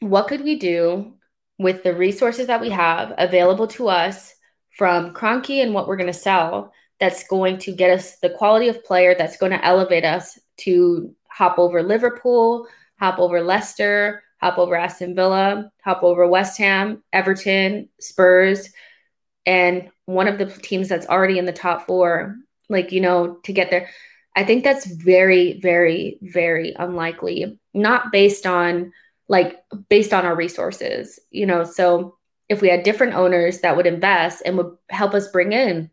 what could we do with the resources that we have available to us from Kroenke and what we're going to sell that's going to get us the quality of player that's going to elevate us to hop over Liverpool, hop over Leicester, hop over Aston Villa, hop over West Ham, Everton, Spurs, and one of the teams that's already in the top four, like, you know, to get there. I think that's very, very, very unlikely, not based on like based on our resources, you know. So if we had different owners that would invest and would help us bring in,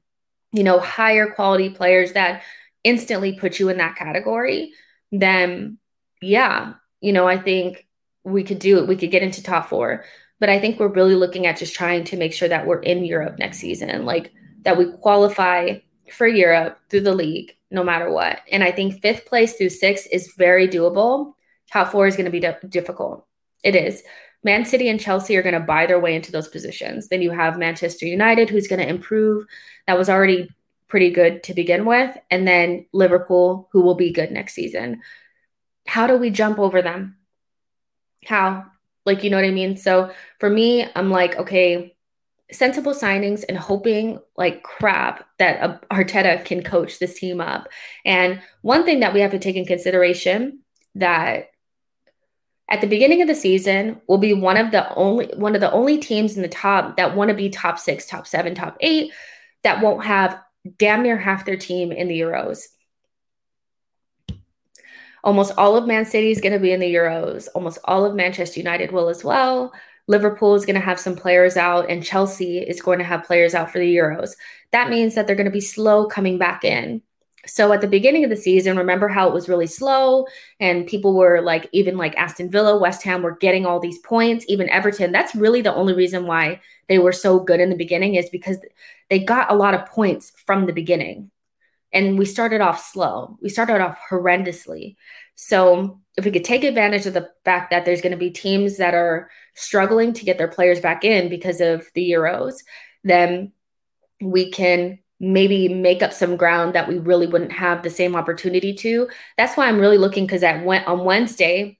you know, higher quality players that instantly put you in that category, then yeah, you know, I think we could do it. We could get into top four. But I think we're really looking at just trying to make sure that we're in Europe next season, like that we qualify for Europe through the league, no matter what. And I think fifth place through six is very doable. Top four is going to be d- difficult. It is. Man City and Chelsea are going to buy their way into those positions. Then you have Manchester United, who's going to improve. That was already pretty good to begin with. And then Liverpool, who will be good next season. How do we jump over them? How? Like, you know what I mean? So for me, I'm like, okay, sensible signings and hoping like crap that uh, Arteta can coach this team up. And one thing that we have to take in consideration that at the beginning of the season will be one of the only one of the only teams in the top that want to be top 6, top 7, top 8 that won't have damn near half their team in the Euros. Almost all of Man City is going to be in the Euros. Almost all of Manchester United will as well. Liverpool is going to have some players out, and Chelsea is going to have players out for the Euros. That means that they're going to be slow coming back in. So at the beginning of the season, remember how it was really slow and people were like, even like Aston Villa, West Ham were getting all these points, even Everton. That's really the only reason why they were so good in the beginning is because they got a lot of points from the beginning. And we started off slow. We started off horrendously. So if we could take advantage of the fact that there's going to be teams that are struggling to get their players back in because of the Euros, then we can maybe make up some ground that we really wouldn't have the same opportunity to. That's why I'm really looking because at on Wednesday,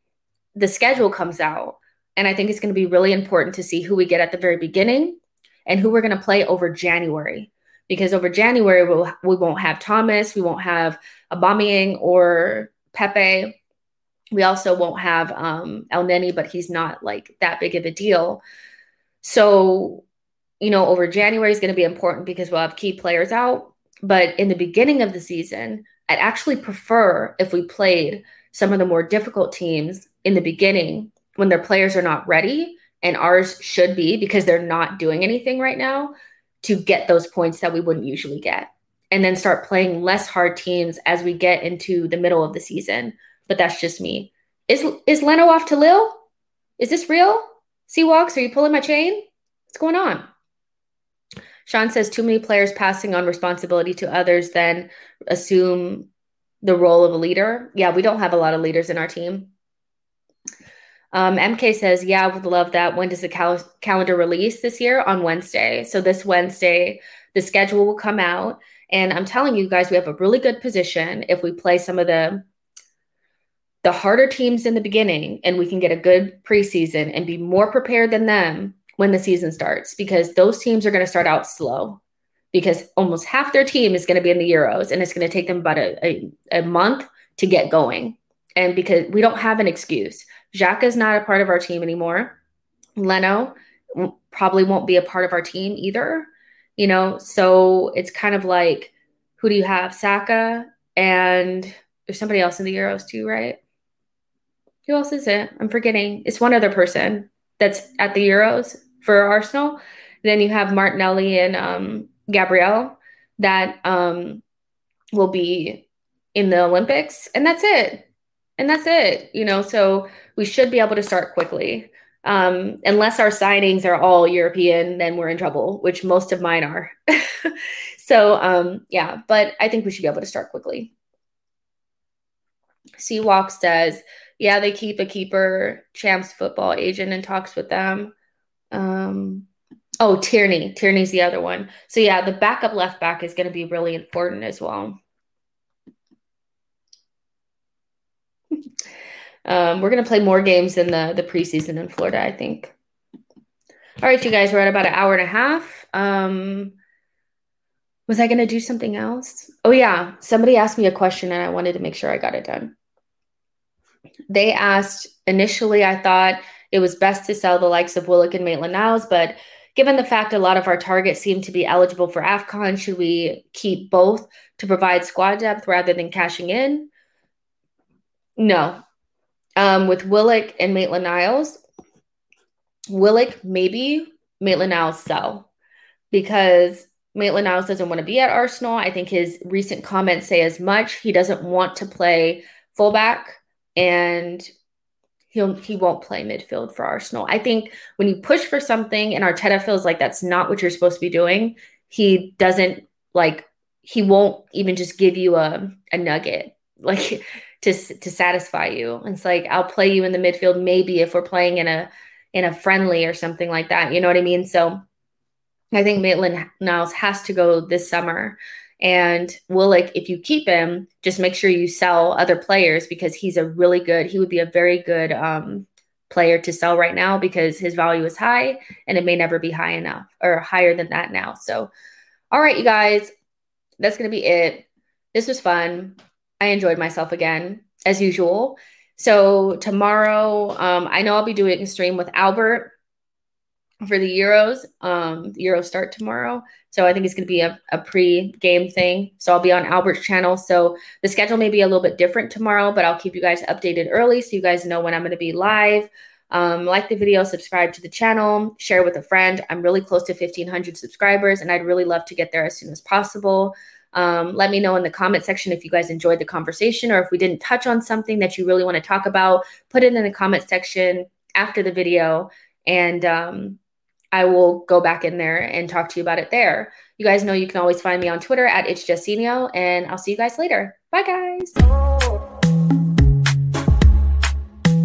the schedule comes out. And I think it's going to be really important to see who we get at the very beginning and who we're going to play over January. Because over January, we'll, we won't have Thomas, we won't have Aubameyang or Pepe. We also won't have um, Elneny, but he's not like that big of a deal. So, you know, over January is going to be important because we'll have key players out. But in the beginning of the season, I'd actually prefer if we played some of the more difficult teams in the beginning when their players are not ready and ours should be because they're not doing anything right now to get those points that we wouldn't usually get and then start playing less hard teams as we get into the middle of the season. But that's just me. Is is Leno off to Lille? Is this real? Seawalks, are you pulling my chain? What's going on? Sean says too many players passing on responsibility to others then assume the role of a leader. Yeah, we don't have a lot of leaders in our team. Um, MK says, Yeah, I would love that. When does the cal- calendar release this year? On Wednesday. So this Wednesday, the schedule will come out. And I'm telling you guys, we have a really good position if we play some of the the harder teams in the beginning and we can get a good preseason and be more prepared than them when the season starts because those teams are going to start out slow because almost half their team is going to be in the Euros and it's going to take them about a, a, a month to get going. And because we don't have an excuse. Xhaka is not a part of our team anymore. Leno probably won't be a part of our team either. You know, so it's kind of like who do you have? Saka and there's somebody else in the Euros too, right? Who else is it? I'm forgetting. It's one other person that's at the Euros for Arsenal. Then you have Martinelli and um, Gabriel that um, will be in the Olympics, and that's it and that's it you know so we should be able to start quickly. Um, unless our signings are all european then we're in trouble which most of mine are. So um, yeah but i think we should be able to start quickly. Seawalk says yeah they keep a keeper champs football agent and talks with them. Um, oh tierney. Tierney's the other one. So yeah the backup left back is going to be really important as well Um, we're gonna play more games in the the preseason in Florida, I think. All right, you guys, we're at about an hour and a half. Um, was I gonna do something else? Oh yeah, somebody asked me a question and I wanted to make sure I got it done. They asked initially, I thought it was best to sell the likes of Willock and Maitland Niles, but given the fact a lot of our targets seem to be eligible for AFCON, should we keep both to provide squad depth rather than cashing in? No, um, with Willock and Maitland Niles, Willock maybe Maitland Niles sell because Maitland Niles doesn't want to be at Arsenal. I think his recent comments say as much. He doesn't want to play fullback and he'll he won't play midfield for Arsenal. I think when you push for something and Arteta feels like that's not what you're supposed to be doing, he doesn't like he won't even just give you a, a nugget. Like to to satisfy you. It's like I'll play you in the midfield maybe if we're playing in a in a friendly or something like that. You know what I mean? So I think Maitland Niles has to go this summer. And Willock, if you keep him, just make sure you sell other players because he's a really good, he would be a very good um, player to sell right now because his value is high and it may never be high enough or higher than that now. So, all right, you guys, that's to be it. This was fun. I enjoyed myself again, as usual. So, tomorrow, um, I know I'll be doing a stream with Albert for the Euros. Um, the Euros start tomorrow. So I think it's going to be a, a pre game thing. So I'll be on Albert's channel. So the schedule may be a little bit different tomorrow, but I'll keep you guys updated early so you guys know when I'm going to be live. Um, like the video, subscribe to the channel, share with a friend. I'm really close to 1,500 subscribers, and I'd really love to get there as soon as possible. Um, let me know in the comment section if you guys enjoyed the conversation or if we didn't touch on something that you really want to talk about. Put it in the comment section after the video, and um, I will go back in there and talk to you about it there. You guys know you can always find me on Twitter at It's Justinio, and I'll see you guys later. Bye, guys.